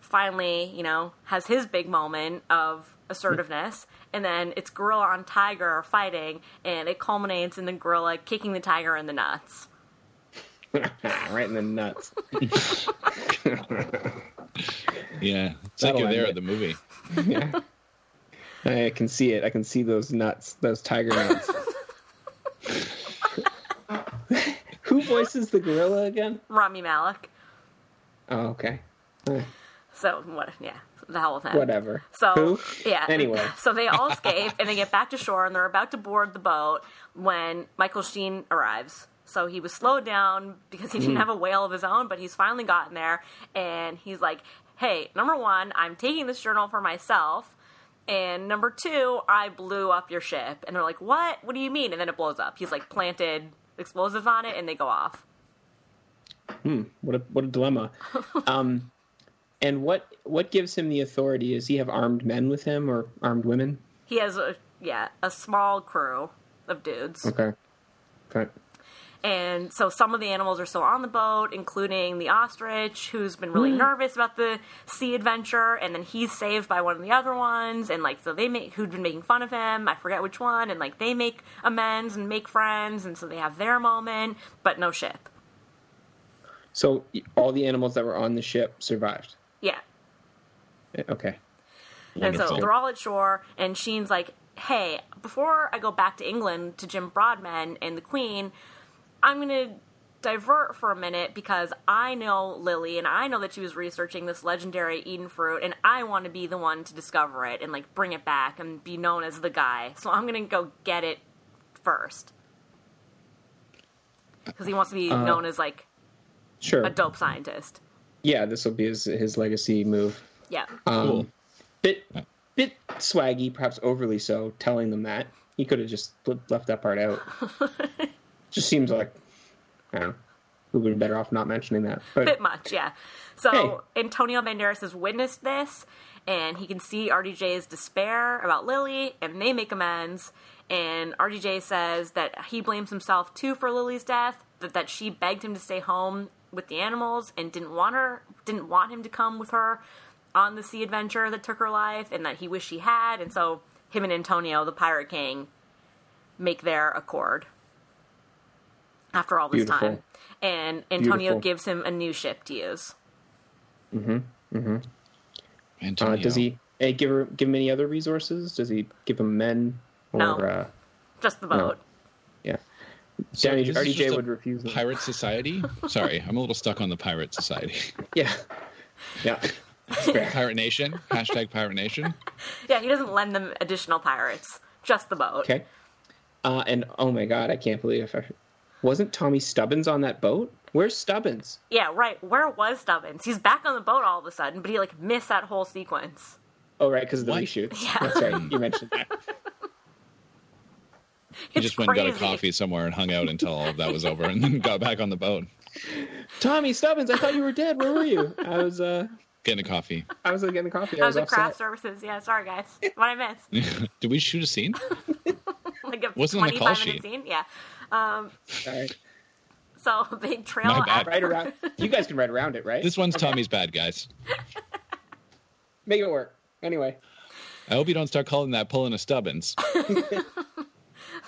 Finally, you know, has his big moment of assertiveness, and then it's gorilla on tiger fighting, and it culminates in the gorilla kicking the tiger in the nuts. [laughs] right in the nuts. [laughs] Yeah, it's That'll like you're there it. at the movie. [laughs] Yeah. I can see it. I can see those nuts, those tiger nuts. Who voices the gorilla again? Rami Malek. Oh, okay. Uh, So what? Yeah, the hell with him. whatever. So Who? yeah. Anyway. [laughs] so they all [laughs] escape and they get back to shore and they're about to board the boat when Michael Sheen arrives. So he was slowed down because he didn't have a whale of his own, but he's finally gotten there and he's like, "Hey, number one, I'm taking this journal for myself." And number two, I blew up your ship. And they're like, What? What do you mean? And then it blows up. He's like planted explosives on it and they go off. Hmm, what a what a dilemma. [laughs] Um, and what what gives him the authority? Does he have armed men with him or armed women? He has a yeah, a small crew of dudes. Okay. Okay. And so some of the animals are still on the boat, including the ostrich, who's been really nervous about the sea adventure, and then he's saved by one of the other ones, and like so they make who'd been making fun of him, I forget which one, and like they make amends and make friends, and so they have their moment, but no ship. So all the animals that were on the ship survived. Yeah. Eh, Okay. And so they're all at shore, and Sheen's like, hey, before I go back to England to Jim Broadbent and the Queen, I'm going to divert for a minute because I know Lily and I know that she was researching this legendary Eden fruit, and I want to be the one to discover it and like bring it back and be known as the guy. So I'm going to go get it first. because he wants to be Uh, known as like Sure. a dope scientist. Yeah, this will be his his legacy move. Yeah, Um, Cool. Bit bit swaggy, perhaps overly so, telling them that he could have just left that part out. [laughs] just seems like I don't know. We would be better off not mentioning that. But bit much. Yeah. So Hey. Antonio Banderas has witnessed this, and he can see RDJ's despair about Lily, and they make amends. And RDJ says that he blames himself too for Lily's death, that that she begged him to stay home with the animals and didn't want her, didn't want him to come with her on the sea adventure that took her life, and that he wished he had. And so him and Antonio, the Pirate King, make their accord after all this Beautiful. time. And Antonio Beautiful. gives him a new ship to use. Mhm. Mhm. Antonio. uh, does he eh, give her give him any other resources? Does he give him men or No. uh, Just the boat. yeah? So Danny, this is RDJ just a would refuse them. Pirate Society? Sorry, I'm a little stuck on the Pirate Society. [laughs] Yeah, yeah. Pirate Nation? Hashtag Pirate Nation? Yeah, he doesn't lend them additional pirates. Just the boat. Okay. Uh, and oh my god, I can't believe I wasn't Tommy Stubbins on that boat. Where's Stubbins? Yeah, right. Where was Stubbins? He's back on the boat all of a sudden, but he like missed that whole sequence. Oh, right, because of the What? reshoots. Yeah. That's right. You [laughs] mentioned that. He It's just went and got a coffee somewhere and hung out until all of that was over and then got back on the boat. Tommy Stubbins, I thought you were dead. Where were you? I was uh Getting a coffee. I was uh, getting a coffee. I That was was at craft offset. services. Yeah, sorry guys. What I missed. [laughs] Did we shoot a scene? [laughs] Like a Wasn't on the call 25 minute sheet. scene. Yeah. Um, Sorry. so [laughs] they trail My bad. Right around. You guys can ride around it, right? This one's Tommy's bad, guys. [laughs] Make it work. Anyway. I hope you don't start calling that pulling a Stubbins. [laughs]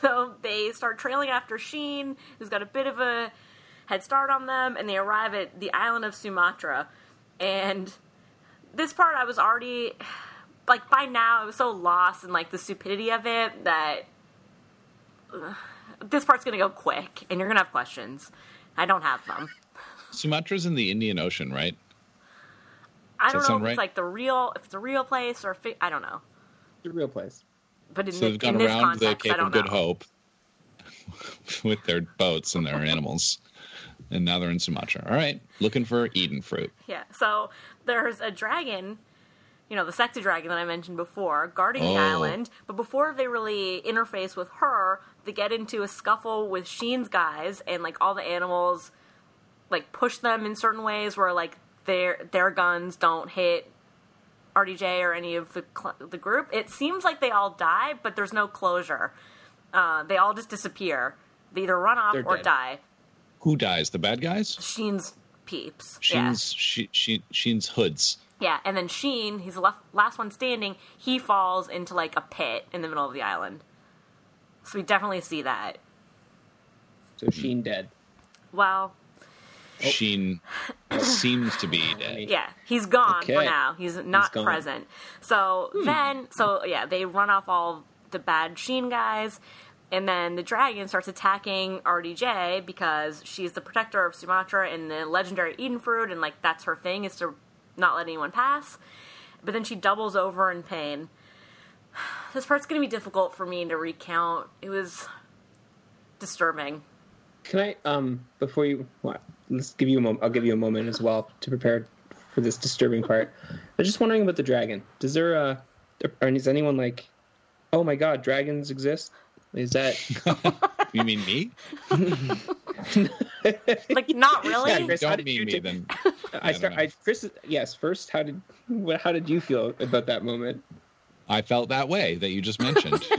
So they start trailing after Sheen, who's got a bit of a head start on them, and they arrive at the island of Sumatra. And this part, I was already [sighs] like by now, I was so lost in like the stupidity of it that ugh, this part's gonna go quick, and you're gonna have questions. I don't have them. Sumatra's in the Indian Ocean, right? I don't know sound if it's right? like the real, if it's a real place or if it, I don't know. The real place. But in, So thi- they've gone in this around the context, I Cape don't of Good know. Hope [laughs] with their boats and their animals. And now they're in Sumatra. All right. Looking for Eden fruit. Yeah. So there's a dragon, you know, the sexy dragon that I mentioned before, guarding the Oh. island. But before they really interface with her, they get into a scuffle with Sheen's guys, and like all the animals, like push them in certain ways where like their their guns don't hit RDJ or any of the cl- the group. It seems like they all die, but there's no closure. Uh, they all just disappear. They either run off They're or dead. die. Who dies? The bad guys? Sheen's peeps. Sheen's she, she, Sheen's hoods. Yeah. yeah, and then Sheen, he's the left, last one standing. He falls into like a pit in the middle of the island. So we definitely see that. So Sheen dead. Well, Oh. Sheen seems to be dead. yeah, he's gone for now. He's not gone. present. So Hmm. then, so yeah, they run off all the bad Sheen guys. And then the dragon starts attacking RDJ because she's the protector of Sumatra and the legendary Eden fruit, and like that's her thing is to not let anyone pass. But then she doubles over in pain. [sighs] This part's gonna be difficult for me to recount. It was disturbing. Can I um before you what, let's give you a moment I'll give you a moment as well to prepare for this disturbing part. I was just wondering about the dragon. Does there uh or is anyone like oh my god, dragons exist? Is that [laughs] You mean me? [laughs] Like, not really. Yeah, Chris, Don't mean you me take- then. [laughs] I start know. I Chris yes, first how did what how did you feel about that moment? I felt that way that you just mentioned. [laughs]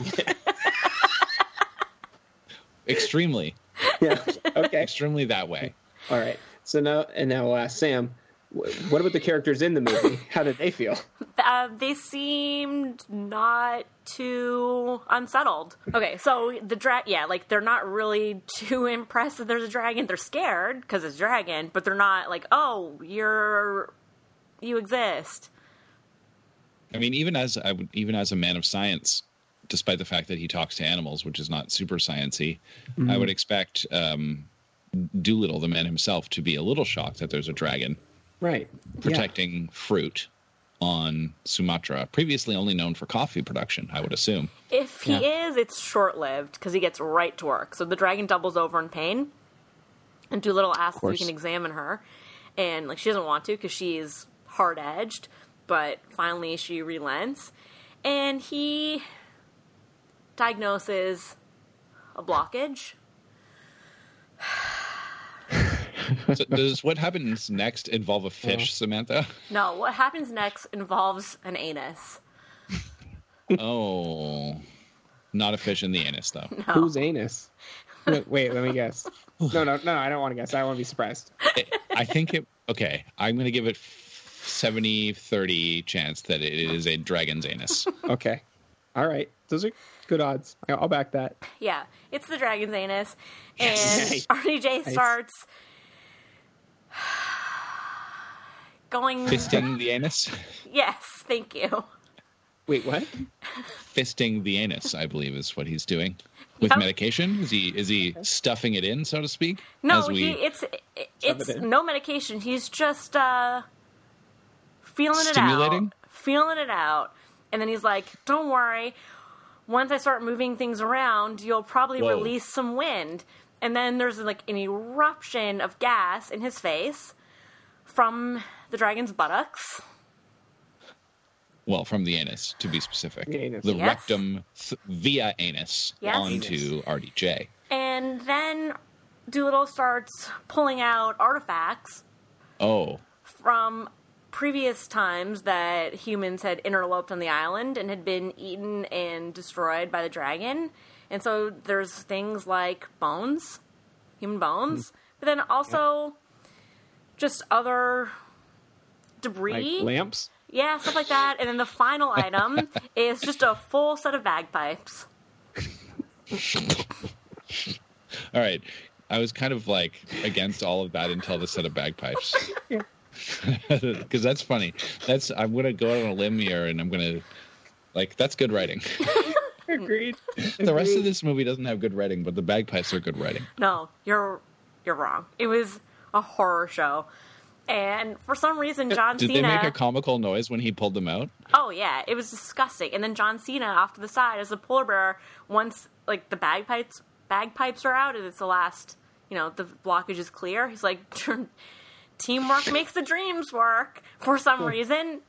extremely, Yeah. Okay. extremely that way. All right. So now and now we'll ask Sam what about the characters in the movie? How did they feel? uh, [laughs] they seemed not too unsettled. Okay, so the drag, yeah, like they're not really [laughs] too impressed that there's a dragon. They're scared because it's a dragon, but they're not like, oh, you're you exist. I mean, even as I would, even as a man of science, despite the fact that he talks to animals, which is not super sciency, I would expect um, Dolittle, the man himself, to be a little shocked that there's a dragon Right. protecting fruit on Sumatra, previously only known for coffee production. I would assume. If he is, it's short lived because he gets right to work. So the dragon doubles over in pain. And Dolittle asks if he can examine her, and like she doesn't want to because she's hard edged. But finally, she relents, and he diagnoses a blockage. So does what happens next involve a fish. Samantha? No, what happens next involves an anus. Oh, not a fish in the anus though. [laughs] No. Whose anus? No, wait, let me guess. [laughs] No, no, no, I don't want to guess. I want to be surprised. I think it. Okay, I'm going to give it 70 30 chance that it is a dragon's anus. [laughs] Okay. All right. Those are good odds. I- I'll back that. Yeah, it's the dragon's anus, and Nice. RDJ Nice. starts going. Fisting the [laughs] anus? Yes, thank you. Wait, what? Fisting the anus, I believe, is what he's doing. With Yep. medication? Is he is he stuffing it in, so to speak? No, we- he it's it's it no medication. He's just uh feeling it out, feeling it out, and then he's like, "Don't worry. Once I start moving things around, you'll probably Whoa. release some wind." And then there's like an eruption of gas in his face from the dragon's buttocks. Well, from the anus, to be specific. The anus. The Yes. rectum th- via anus Yes. onto RDJ. And then Dolittle starts pulling out artifacts Oh, from previous times that humans had interloped on the island and had been eaten and destroyed by the dragon. And so there's things like bones, human bones, hmm. but then also just other debris. Like lamps? yeah, stuff like that. And then the final [laughs] item is just a full set of bagpipes. [laughs] all right. I was kind of like against all of that until the set of bagpipes. [laughs] [laughs] Yeah. Because that's funny. That's I'm gonna go out on a limb here, and I'm gonna like that's good writing. [laughs] Agreed. the rest of this movie doesn't have good writing, but the bagpipes are good writing. No, you're you're wrong. It was a horror show. And for some reason John Did Cena they make a comical noise when he pulled them out? Oh yeah, it was disgusting. And then John Cena off to the side as a polar bear. Once like the bagpipes bagpipes are out and it's the last, you know, the blockage is clear. He's like, [laughs] teamwork makes the dreams work. For some reason,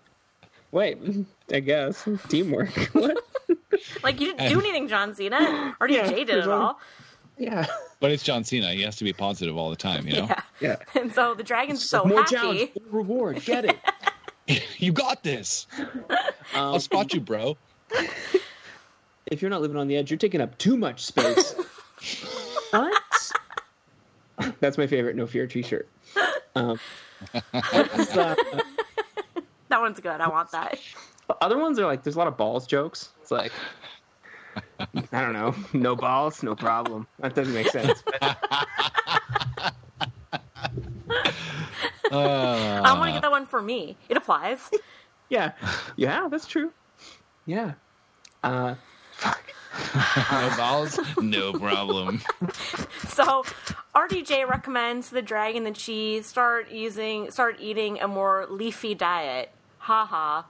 Wait, [laughs] I guess. Teamwork. [laughs] what? like you didn't do anything, John Cena. [gasps] Or Yeah, Jay did there's it one- all. Yeah. But it's John Cena. He has to be positive all the time, you know? Yeah. Yeah. [laughs] And so the dragon's so More happy. challenge, more reward. Get it. you got this. I'll Um, spot you, bro. if you're not living on the edge, you're taking up too much space. what? That's my favorite No Fear T-shirt. Um, what is, uh, That one's good. I want that. other ones are like there's a lot of balls jokes. It's like I don't know, no balls, no problem. That doesn't make sense. Uh, [laughs] I want to get that one for me. It applies. [laughs] yeah, yeah, that's true. Yeah. Uh, no [laughs] balls, no problem. [laughs] So RDJ recommends the dragon that she start using start eating a more leafy diet. Ha ha.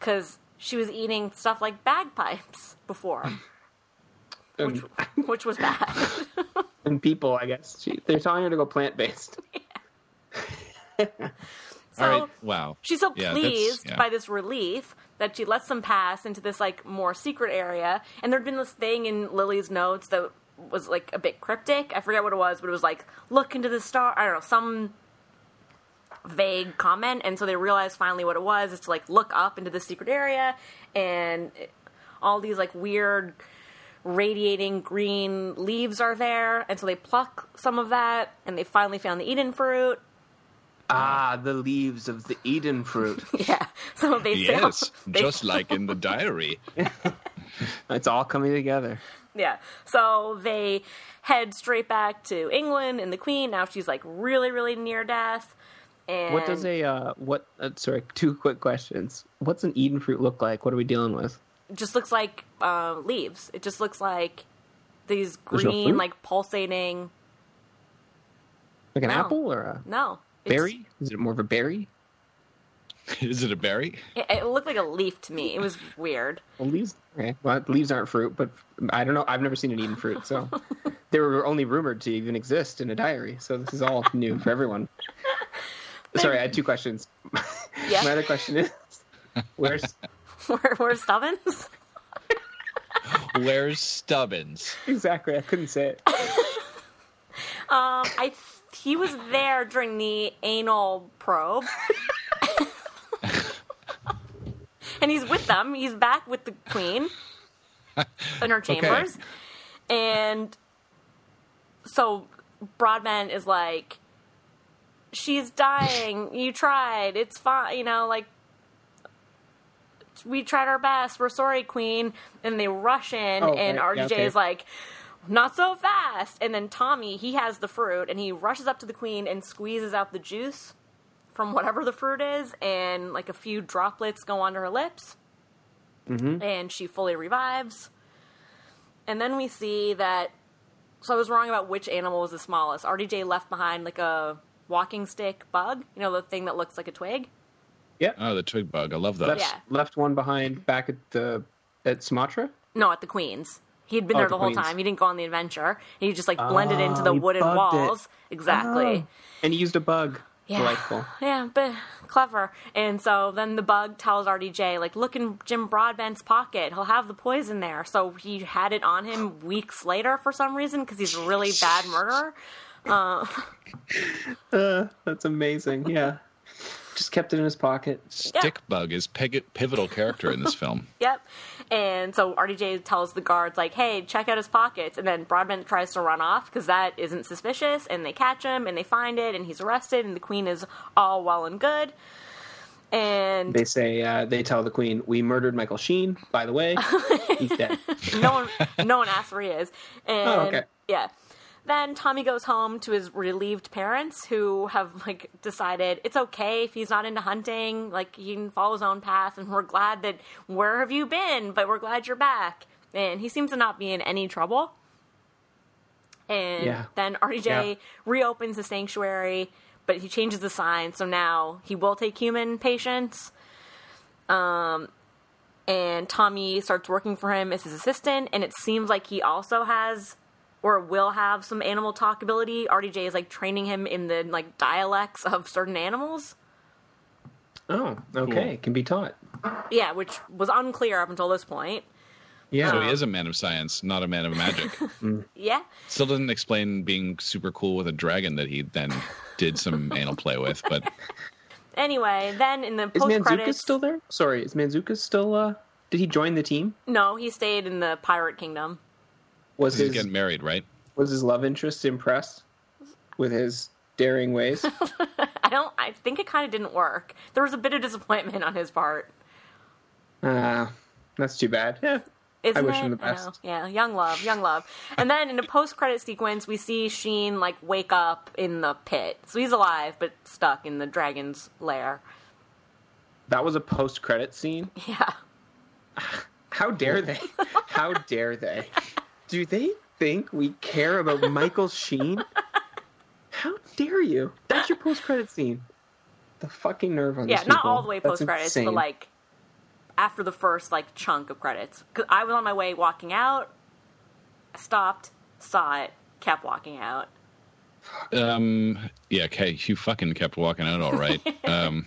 Cause she was eating stuff like bagpipes before, [laughs] and, which was bad. and people, I guess she, they're telling her to go plant based. so All right. Wow. she's so Yeah, pleased yeah. by this relief that she lets them pass into this like more secret area. And there'd been this thing in Lily's notes that was like a bit cryptic. I forget what it was, but it was like, look into the star. I don't know, some vague comment. And so they realized finally what it was is to like look up into the secret area and all these like weird radiating green leaves are there. And so they pluck some of that and they finally found the Eden fruit. Ah, the leaves of the Eden fruit. [laughs] Yeah. So they Yes, they- just like in the diary. [laughs] it's all coming together. Yeah. So they head straight back to England and the Queen. Now she's like really, really near death. And What does a uh, what? Uh, sorry, two quick questions. What's an Eden fruit look like? What are we dealing with? it just looks like uh, leaves. It just looks like these There's no green, like pulsating. Like an No. apple or a No. It's- berry? Is it more of a berry? [laughs] Is it a berry? It, it looked like a leaf to me. It was weird. Well, leaves. Okay, well, leaves aren't fruit, but I don't know. I've never seen an Eden fruit, so [laughs] they were only rumored to even exist in a diary. So this is all new for everyone. [laughs] Sorry, I had two questions. Yeah. My other question is, where's Where, where's Stubbins? Where's Stubbins? exactly? I couldn't say it. Um, I th- he was there during the anal probe, [laughs] and he's with them. He's back with the queen in her chambers, and so Broadbent is like, "She's dying. You tried. It's fine. You know, like." We tried our best. We're sorry, Queen. And they rush in, Oh, and right. RDJ Yeah, okay. is like, not so fast. And then Tommy, he has the fruit and he rushes up to the queen and squeezes out the juice from whatever the fruit is, and like a few droplets go onto her lips. Mm-hmm. And she fully revives. And then we see that. So I was wrong about which animal was the smallest. RDJ left behind like a walking stick bug, you know, the thing that looks like a twig. Yeah. Oh, the twig bug. I love that. Left, Yeah. left one behind back at the at Sumatra. No, at the Queen's. He had been Oh, there the the whole time. He didn't go on the adventure. He just like blended Oh, into the wooden bugged it. walls. Exactly. Oh. And he used a bug. Yeah. Delightful. Yeah, but clever. And so then the bug tells RDJ, like, look in Jim Broadbent's pocket. He'll have the poison there. So he had it on him weeks later for some reason because he's a really bad murderer. Uh, [laughs] ah, that's amazing. Yeah. Just kept it in his pocket. Stick bug is peg- pivotal character in this film. [laughs] Yep. And so RDJ tells the guards, like, hey, check out his pockets. And then Broadbent tries to run off because that isn't suspicious. And they catch him and they find it and he's arrested. And the queen is all well and good. And They say uh, they tell the queen, "We murdered Michael Sheen. By the way, he's dead." [laughs] no one no one asks where he is. And Oh, okay. yeah. Then Tommy goes home to his relieved parents who have like decided it's okay if he's not into hunting, like he can follow his own path and we're glad that where have you been? But we're glad you're back. And he seems to not be in any trouble. And Yeah. then RDJ Yeah. reopens the sanctuary, but he changes the sign, so now he will take human patients Um and Tommy starts working for him as his assistant, and it seems like he also has or will have some animal talk ability. RDJ is like training him in the like dialects of certain animals. Oh, okay. Can be taught. Yeah, which was unclear up until this point. Yeah. So he is a man of science, not a man of magic. [laughs] Yeah. Still doesn't explain being super cool with a dragon that he then did some [laughs] anal play with, but Anyway, then in the Is post Manzuka still there? Sorry, is Manzuka still? uh Did he join the team? no, he stayed in the pirate kingdom. Was he's his getting married, right? was his love interest impressed with his daring ways? [laughs] I don't. I think it kind of didn't work. There was a bit of disappointment on his part. uh, that's too bad. Yeah. Isn't wish it? him the best. Yeah, young love, young love. And then in a post-credit sequence, we see Sheen like wake up in the pit. So he's alive, but stuck in the dragon's lair. That was a post credit scene. [laughs] Yeah. How dare [laughs] they? How dare they? Do they think we care about Michael [laughs] Sheen? How dare you? That's your post credit scene. The fucking nerve on Yeah, these not people. all the way post credits, but like after the first like chunk of credits. Cuz I was on my way walking out, stopped, saw it, kept walking out. Um, yeah, okay, you fucking kept walking out all right. [laughs] Um,